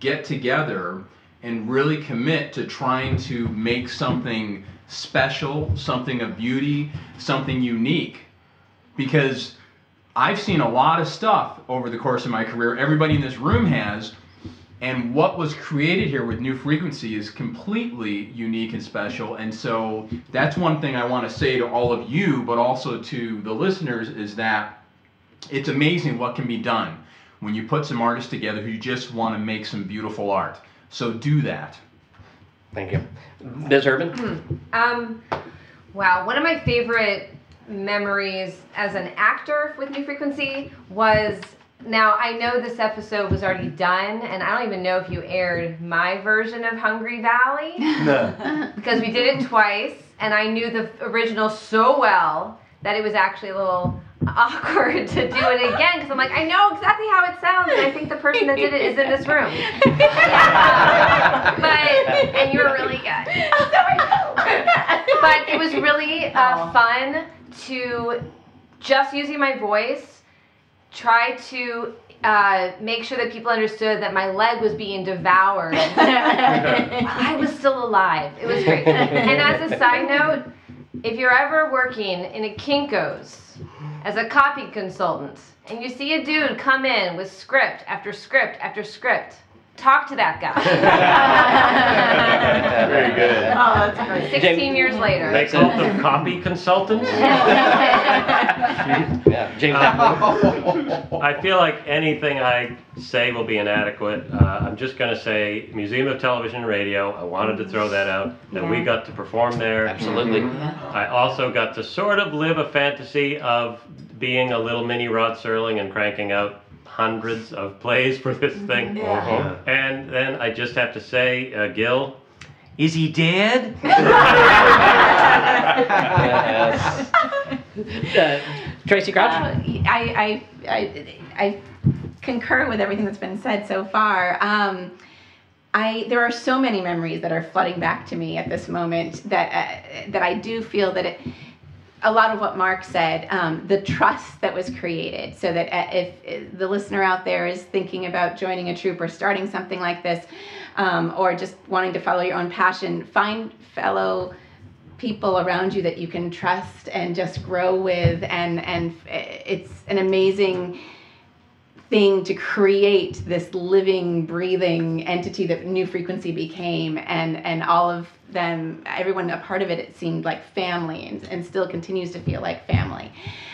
[SPEAKER 10] get together and really commit to trying to make something special, something of beauty, something unique because I've seen a lot of stuff over the course of my career. Everybody in this room has. And what was created here with New Frequency is completely unique and special. And so that's one thing I want to say to all of you, but also to the listeners, is that it's amazing what can be done when you put some artists together who just want to make some beautiful art. So do that.
[SPEAKER 1] Thank you. Ms. Urban.
[SPEAKER 6] Um, Wow, one of my favorite memories as an actor with New Frequency was now I know this episode was already done, and I don't even know if you aired my version of Hungry Valley No. [laughs] because we did it twice, and I knew the original so well that it was actually a little awkward to do it again because I'm like, I know exactly how it sounds, and I think the person that did it is in this room. [laughs] but and you were really good. but it was really uh, fun to just using my voice try to uh, make sure that people understood that my leg was being devoured. [laughs] I was still alive. It was great. And as a side note, if you're ever working in a Kinko's as a copy consultant and you see a dude come in with script after script after script, talk to that guy. [laughs]
[SPEAKER 11] Very good.
[SPEAKER 4] Oh, that's great.
[SPEAKER 6] 16 years later.
[SPEAKER 8] They call them copy consultants. [laughs]
[SPEAKER 1] yeah, James. [laughs]
[SPEAKER 8] I feel like anything I say will be inadequate. Uh, I'm just going to say Museum of Television and Radio. I wanted to throw that out that we got to perform there.
[SPEAKER 1] Absolutely.
[SPEAKER 8] I also got to sort of live a fantasy of being a little mini Rod Serling and cranking out hundreds of plays for this thing.
[SPEAKER 1] Yeah. Uh-huh.
[SPEAKER 8] And then I just have to say, uh, Gil, is he dead? [laughs]
[SPEAKER 1] Yes. Uh, Tracy Crouch.
[SPEAKER 12] Uh, I, I, I, I concur with everything that's been said so far. Um, I there are so many memories that are flooding back to me at this moment that uh, that I do feel that it. A lot of what Mark said, um, the trust that was created, so that uh, if, if the listener out there is thinking about joining a troop or starting something like this, um, or just wanting to follow your own passion, find fellow people around you that you can trust and just grow with and and it's an amazing thing to create this living breathing entity that new frequency became and and all of them everyone a part of it it seemed like family and, and still continues to feel like family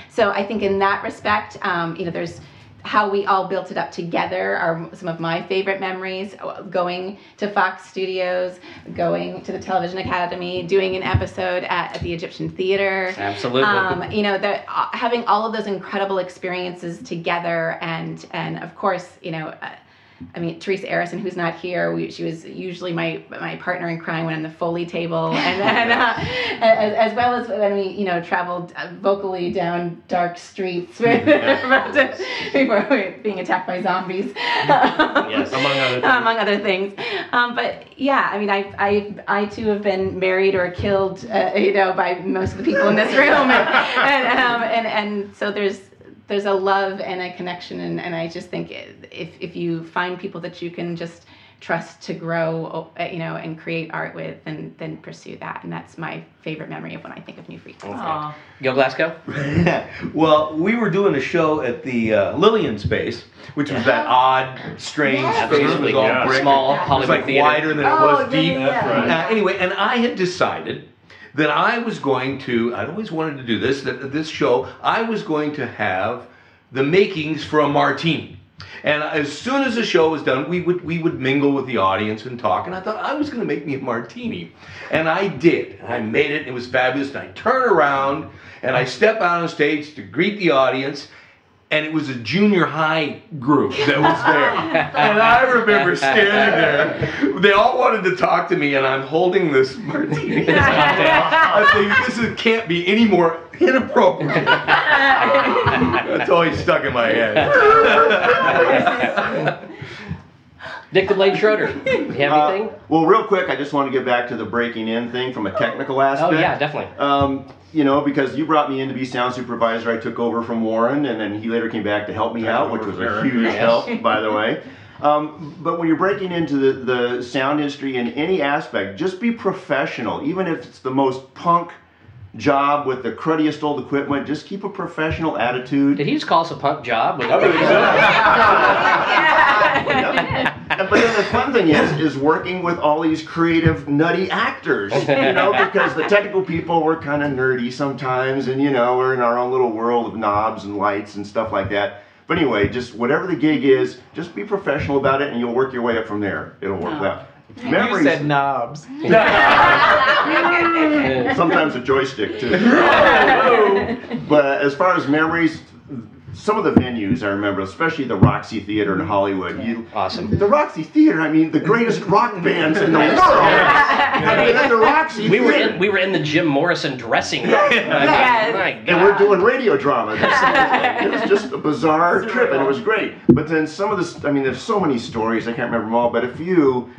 [SPEAKER 12] so i think in that respect um, you know there's how we all built it up together are some of my favorite memories going to fox studios going to the television academy doing an episode at, at the egyptian theater
[SPEAKER 1] Absolutely.
[SPEAKER 12] um, you know the, uh, having all of those incredible experiences together and and of course you know uh, I mean, Teresa Arison, who's not here, we, she was usually my my partner in crime when on the Foley table, [laughs] and then uh, as, as well as when we, you know, traveled uh, vocally down dark streets [laughs] before we were being attacked by zombies.
[SPEAKER 8] Yes, among other [laughs] things.
[SPEAKER 12] among other things. Um, but yeah, I mean, I, I, I too have been married or killed, uh, you know, by most of the people in this room, and and, um, and and so there's there's a love and a connection, and, and I just think if if you find people that you can just trust to grow, uh, you know, and create art with, then then pursue that, and that's my favorite memory of when I think of New Frequency.
[SPEAKER 1] Gil Glasgow. [laughs]
[SPEAKER 7] well, we were doing a show at the uh, Lillian Space, which was that odd, strange
[SPEAKER 1] Yes.
[SPEAKER 7] space
[SPEAKER 1] Absolutely,
[SPEAKER 7] with all
[SPEAKER 1] yeah.
[SPEAKER 7] brick.
[SPEAKER 1] Small
[SPEAKER 7] it was like
[SPEAKER 1] theater.
[SPEAKER 7] wider than it
[SPEAKER 1] Oh,
[SPEAKER 7] was
[SPEAKER 1] yeah,
[SPEAKER 7] deep.
[SPEAKER 1] yeah, yeah. Right.
[SPEAKER 7] Uh, anyway, and I had decided that I was going to. I'd always wanted to do this. That this show, I was going to have the makings for a martini. And as soon as the show was done, we would we would mingle with the audience and talk. And I thought I was going to make me a martini, and I did. And I made it. It was fabulous. And I turn around and I step out on stage to greet the audience. And it was a junior high group that was there. [laughs] and I remember standing there. They all wanted to talk to me, and I'm holding this martini. [laughs] I think this is, can't be any more inappropriate. [laughs] That's always stuck in my head.
[SPEAKER 1] Dick the Blade Schroeder. [laughs] You have
[SPEAKER 11] Uh,
[SPEAKER 1] anything?
[SPEAKER 11] well, real quick, I just want to get back to the breaking in thing from a technical aspect.
[SPEAKER 1] Oh, yeah, definitely.
[SPEAKER 11] Um, you know, because you brought me in to be sound supervisor, I took over from Warren, and then he later came back to help me out, which was a huge
[SPEAKER 7] yes.
[SPEAKER 11] help, by the [laughs] way. Um, but when you're breaking into the, the sound industry in any aspect, just be professional, even if it's the most punk job with the cruddiest old equipment. Just keep a professional attitude.
[SPEAKER 1] Did he just call us a punk job? [laughs]
[SPEAKER 11] I believe And- but then the fun thing is, is working with all these creative, nutty actors, you know, because the technical people were kind of nerdy sometimes, and you know, we're in our own little world of knobs and lights and stuff like that. But anyway, just whatever the gig is, just be professional about it, and you'll work your way up from there. It'll work
[SPEAKER 4] Oh.
[SPEAKER 11] out. Memories.
[SPEAKER 5] You said knobs. [laughs]
[SPEAKER 11] Sometimes a joystick too. [laughs] but as far as memories, some of the venues I remember, especially the Roxy Theater in mm-hmm. Hollywood. You,
[SPEAKER 1] Awesome.
[SPEAKER 11] the Roxy Theater, I mean, the greatest rock bands in the [laughs] world. I mean, the Roxy
[SPEAKER 1] We were in we were in the Jim Morrison dressing room.
[SPEAKER 11] Yes.
[SPEAKER 1] My
[SPEAKER 11] And we're doing radio drama. [laughs] it was just a bizarre trip, and it was great. But then some of this, I mean, there's so many stories, I can't remember them all, but a few,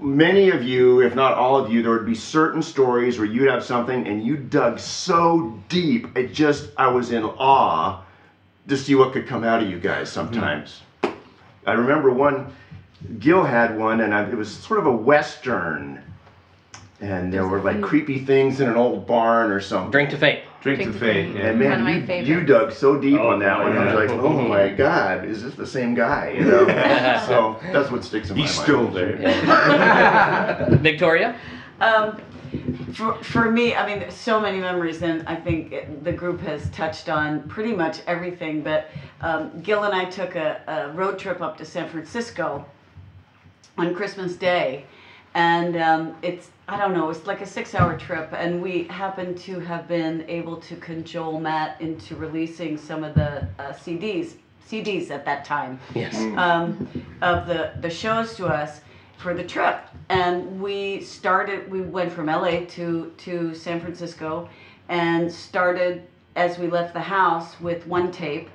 [SPEAKER 11] many of you, if not all of you, there would be certain stories where you'd have something and you dug so deep, it just, I was in awe to see what could come out of you guys sometimes. I remember one, Gil had one, and I, it was sort of a Western. And there were like creepy things in an old barn or something.
[SPEAKER 1] Drink to fate.
[SPEAKER 7] Drink to fate. Yeah.
[SPEAKER 11] And
[SPEAKER 12] One of
[SPEAKER 11] man,
[SPEAKER 12] my
[SPEAKER 11] you, you dug so deep
[SPEAKER 7] Oh,
[SPEAKER 11] on that
[SPEAKER 7] boy,
[SPEAKER 11] one. I was like, [laughs] oh my God, is this the same guy? You know? [laughs] so that's what sticks in my
[SPEAKER 7] He's
[SPEAKER 11] mind.
[SPEAKER 7] still there. [laughs]
[SPEAKER 1] Victoria?
[SPEAKER 4] Um, for, for me, I mean, so many memories, and I think it, the group has touched on pretty much everything. But um, Gil and I took a, a road trip up to San Francisco on Christmas Day, and um, it's I don't know, it's like a six-hour trip, and we happened to have been able to cajole Matt into releasing some of the uh, CDs, CDs at that time
[SPEAKER 1] Yes.
[SPEAKER 4] um, of the, the shows to us for the trip. And we started, we went from LA to, to San Francisco and started as we left the house with one tape.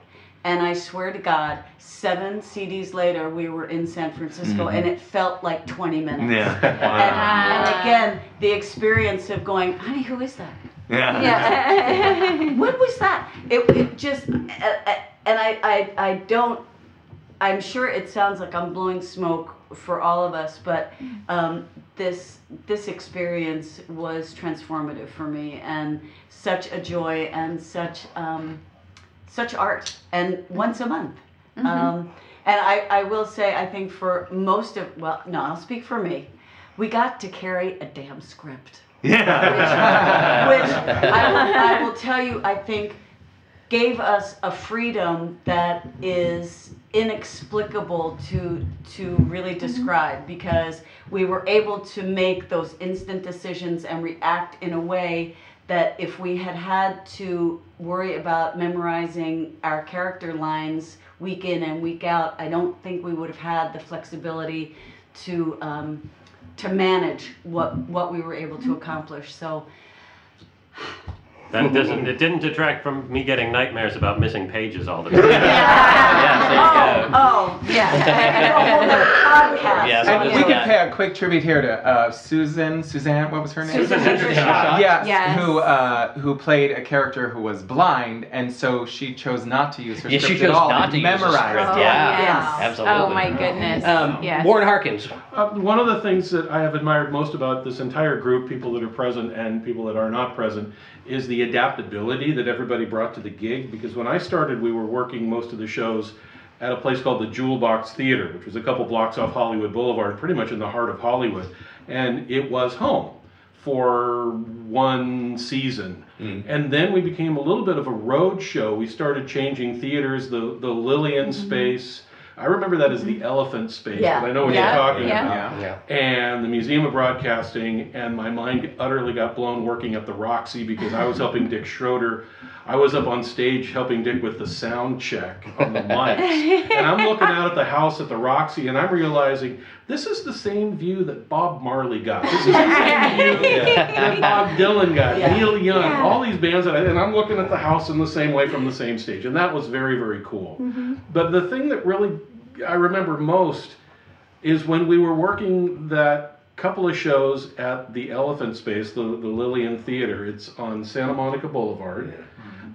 [SPEAKER 4] And I swear to God, seven CDs later, we were in San Francisco and it felt like 20 minutes.
[SPEAKER 7] Yeah.
[SPEAKER 4] And, and again, the experience of going, honey, who is that?
[SPEAKER 7] Yeah.
[SPEAKER 12] Yeah. [laughs]
[SPEAKER 4] What was that? It, it just, uh, uh, and I, I, I don't, I'm sure it sounds like I'm blowing smoke for all of us, but um, this, this experience was transformative for me and such a joy and such, um, such art and once a month. Um, and I, I will say, I think for most of, well, no, I'll speak for me. We got to carry a damn script [laughs]
[SPEAKER 7] Yeah. [laughs]
[SPEAKER 4] which I will, I will tell you, I think gave us a freedom that is inexplicable to to really describe because we were able to make those instant decisions and react in a way that if we had had to worry about memorizing our character lines week in and week out, I don't think we would have had the flexibility to um, to manage what what we were able to accomplish. So
[SPEAKER 8] That [laughs] doesn't. It didn't detract from me getting nightmares about missing pages all the [laughs] time.
[SPEAKER 1] Yes, there you go.
[SPEAKER 4] oh yeah, podcast.
[SPEAKER 1] Yes,
[SPEAKER 5] And we
[SPEAKER 1] is.
[SPEAKER 5] could pay a quick tribute here to uh, Susan. Suzanne, what was her name?
[SPEAKER 4] Susan Hendershot.
[SPEAKER 5] Yes,
[SPEAKER 12] Yes.
[SPEAKER 5] who uh, who played a character who was blind, and so she chose not to use her
[SPEAKER 1] Yeah, she
[SPEAKER 5] script
[SPEAKER 1] chose
[SPEAKER 5] at all.
[SPEAKER 1] not
[SPEAKER 5] and
[SPEAKER 1] to use the
[SPEAKER 5] memorized
[SPEAKER 1] script.
[SPEAKER 5] it.
[SPEAKER 1] Yeah,
[SPEAKER 4] Yes.
[SPEAKER 1] absolutely.
[SPEAKER 12] Oh my goodness.
[SPEAKER 1] Um,
[SPEAKER 12] yes.
[SPEAKER 1] Warren Harkins.
[SPEAKER 9] Uh, one of the things that I have admired most about this entire group, people that are present and people that are not present, is the adaptability that everybody brought to the gig. Because when I started, we were working most of the shows at a place called the Jewel Box Theater, which was a couple blocks off Hollywood Boulevard, pretty much in the heart of Hollywood. And it was home for one season. And then we became a little bit of a road show. We started changing theaters, the, the Lillian space. I remember that as the mm-hmm. elephant space,
[SPEAKER 4] Yeah.
[SPEAKER 9] but I know what
[SPEAKER 12] Yeah,
[SPEAKER 9] you're talking
[SPEAKER 12] yeah.
[SPEAKER 9] about
[SPEAKER 1] Yeah.
[SPEAKER 9] and the Museum of Broadcasting, and my mind utterly got blown working at the Roxy because I was helping Dick Schroeder. I was up on stage helping Dick with the sound check on the mics. and I'm looking out at the house at the Roxy, and I'm realizing this is the same view that Bob Marley got. This is the same view [laughs] that Bob Dylan got,
[SPEAKER 4] Yeah.
[SPEAKER 9] Neil Young,
[SPEAKER 12] Yeah.
[SPEAKER 9] all these bands that I, and I'm looking at the house in the same way from the same stage. And that was very, very cool. Mm-hmm. But the thing that really I remember most is when we were working that couple of shows at the Elephant Space, the, the Lillian Theater. It's on Santa Monica Boulevard.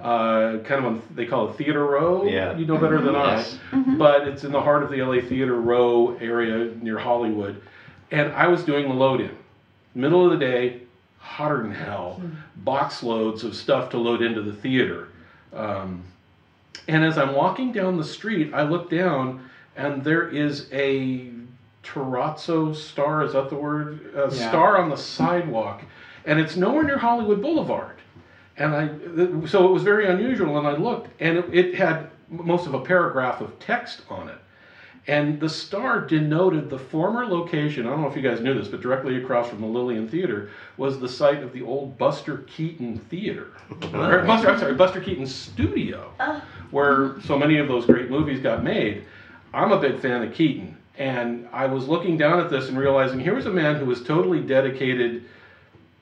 [SPEAKER 9] Uh, kind of on, they call it Theater Row.
[SPEAKER 10] Yeah.
[SPEAKER 9] You know better than
[SPEAKER 1] Yes.
[SPEAKER 9] I. But it's in the heart of the LA Theater Row area near Hollywood. And I was doing the load in. Middle of the day, hotter than hell. Box loads of stuff to load into the theater. Um, and as I'm walking down the street, I look down and there is a terrazzo star, is that the word? A
[SPEAKER 5] Yeah.
[SPEAKER 9] star on the sidewalk. And it's nowhere near Hollywood Boulevard. And I, so it was very unusual. And I looked and it, it had most of a paragraph of text on it. And the star denoted the former location. I don't know if you guys knew this, but directly across from the Lillian Theater was the site of the old Buster Keaton Theater. or Buster, I'm sorry, Buster Keaton Studio, oh. where so many of those great movies got made. I'm a big fan of Keaton. And I was looking down at this and realizing here was a man who was totally dedicated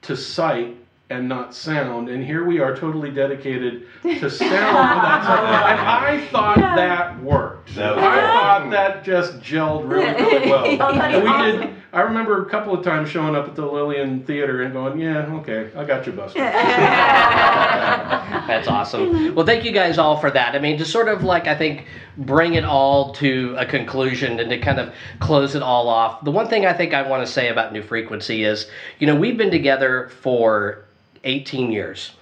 [SPEAKER 9] to sight and not sound, and here we are totally dedicated to sound and not sight. And I [laughs] thought that worked.
[SPEAKER 11] That was
[SPEAKER 9] I
[SPEAKER 11] good.
[SPEAKER 9] thought that just gelled really, really [laughs] well. And we did. I remember a couple of times showing up at the Lillian Theater and going, "Yeah, okay, I got you, Buster." [laughs]
[SPEAKER 1] That's awesome. Well, thank you guys all for that. I mean, to sort of like, I think, bring it all to a conclusion and to kind of close it all off. The one thing I think I want to say about New Frequency is, you know, we've been together for 18 years.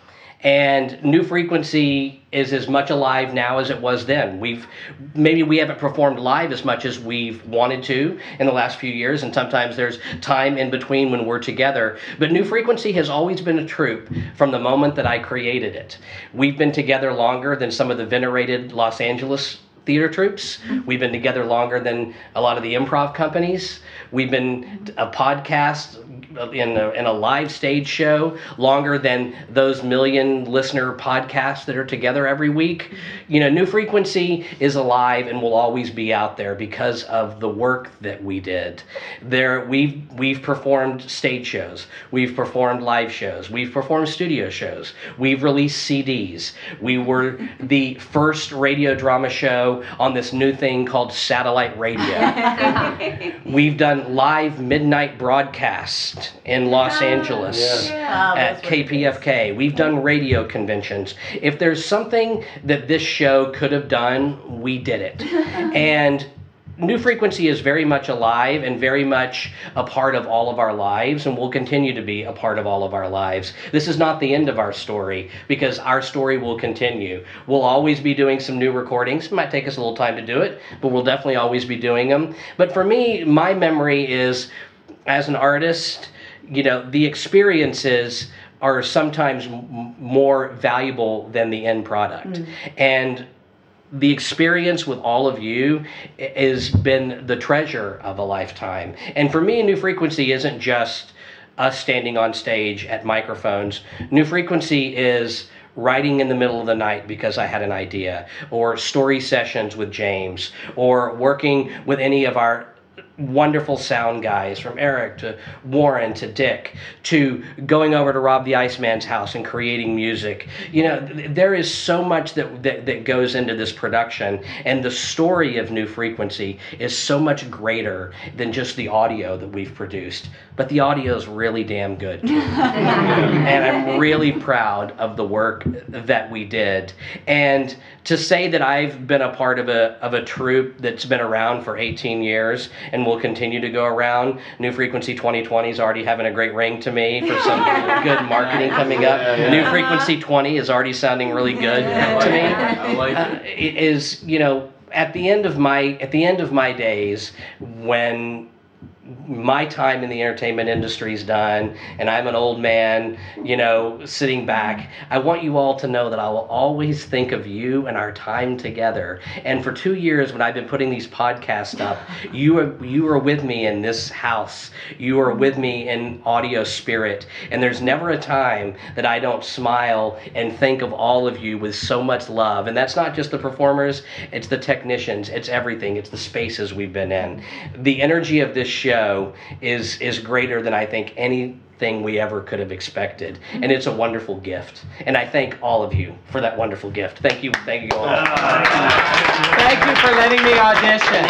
[SPEAKER 1] And New Frequency is as much alive now as it was then. We've maybe we haven't performed live as much as we've wanted to in the last few years, and sometimes there's time in between when we're together. But New Frequency has always been a troupe from the moment that I created it. We've been together longer than some of the venerated Los Angeles theater troops. We've been together longer than a lot of the improv companies. We've been a podcast in a, in a live stage show longer than those million listener podcasts that are together every week. You know, New Frequency is alive and will always be out there because of the work that we did. There, we've we've performed stage shows, we've performed live shows, we've performed studio shows, we've released CDs. We were the first radio drama show on this new thing called satellite radio. [laughs] We've done live midnight broadcasts in Los Angeles at KPFK. We've done radio conventions. If there's something that this show could have done, we did it. [laughs] and New Frequency is very much alive and very much a part of all of our lives and will continue to be a part of all of our lives. This is not the end of our story because our story will continue. We'll always be doing some new recordings. It might take us a little time to do it, but we'll definitely always be doing them. But for me, my memory is as an artist, you know, the experiences are sometimes m- more valuable than the end product. Mm. And the experience with all of you has been the treasure of a lifetime. And for me, New Frequency isn't just us standing on stage at microphones. New Frequency is writing in the middle of the night because I had an idea, or story sessions with James, or working with any of our wonderful sound guys from Eric to Warren to Dick to going over to Rob the Iceman's house and creating music. You know, th- there is so much that, that that goes into this production and the story of New Frequency is so much greater than just the audio that we've produced. But the audio is really damn good [laughs] and I'm really proud of the work that we did. And to say that I've been a part of a of a troupe that's been around for 18 years and will continue to go around. New Frequency 2020 is already having a great ring to me for some [laughs] good marketing coming up.
[SPEAKER 10] Yeah, yeah.
[SPEAKER 1] New Frequency 20 is already sounding really good to me.
[SPEAKER 10] I like
[SPEAKER 1] Uh, it is you know at the end of my at the end of my days when my time in the entertainment industry is done and I'm an old man, you know, sitting back, I want you all to know that I will always think of you and our time together. And for 2 years when I've been putting these podcasts up, you were you were with me in this house. You were with me in audio spirit. And there's never a time that I don't smile and think of all of you with so much love. And that's not just the performers, it's the technicians, it's everything, it's the spaces we've been in. The energy of this show is is greater than I think anything we ever could have expected. And it's a wonderful gift. And I thank all of you for that wonderful gift. Thank you, thank you all.
[SPEAKER 5] Thank you for letting me audition.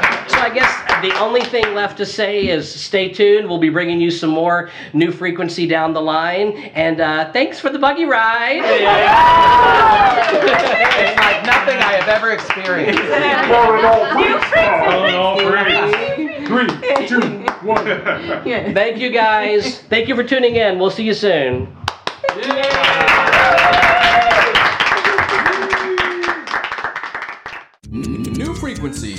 [SPEAKER 5] [laughs]
[SPEAKER 1] So I guess the only thing left to say is stay tuned. We'll be bringing you some more new frequency down the line. And uh, thanks for the buggy ride.
[SPEAKER 5] it's like nothing I have ever experienced.
[SPEAKER 9] Three, two, one. [laughs]
[SPEAKER 1] Thank you guys. [laughs] Thank you for tuning in. We'll see you soon.
[SPEAKER 2] New frequency.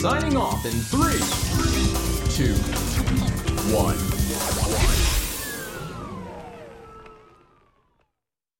[SPEAKER 2] Signing off in three, two, one.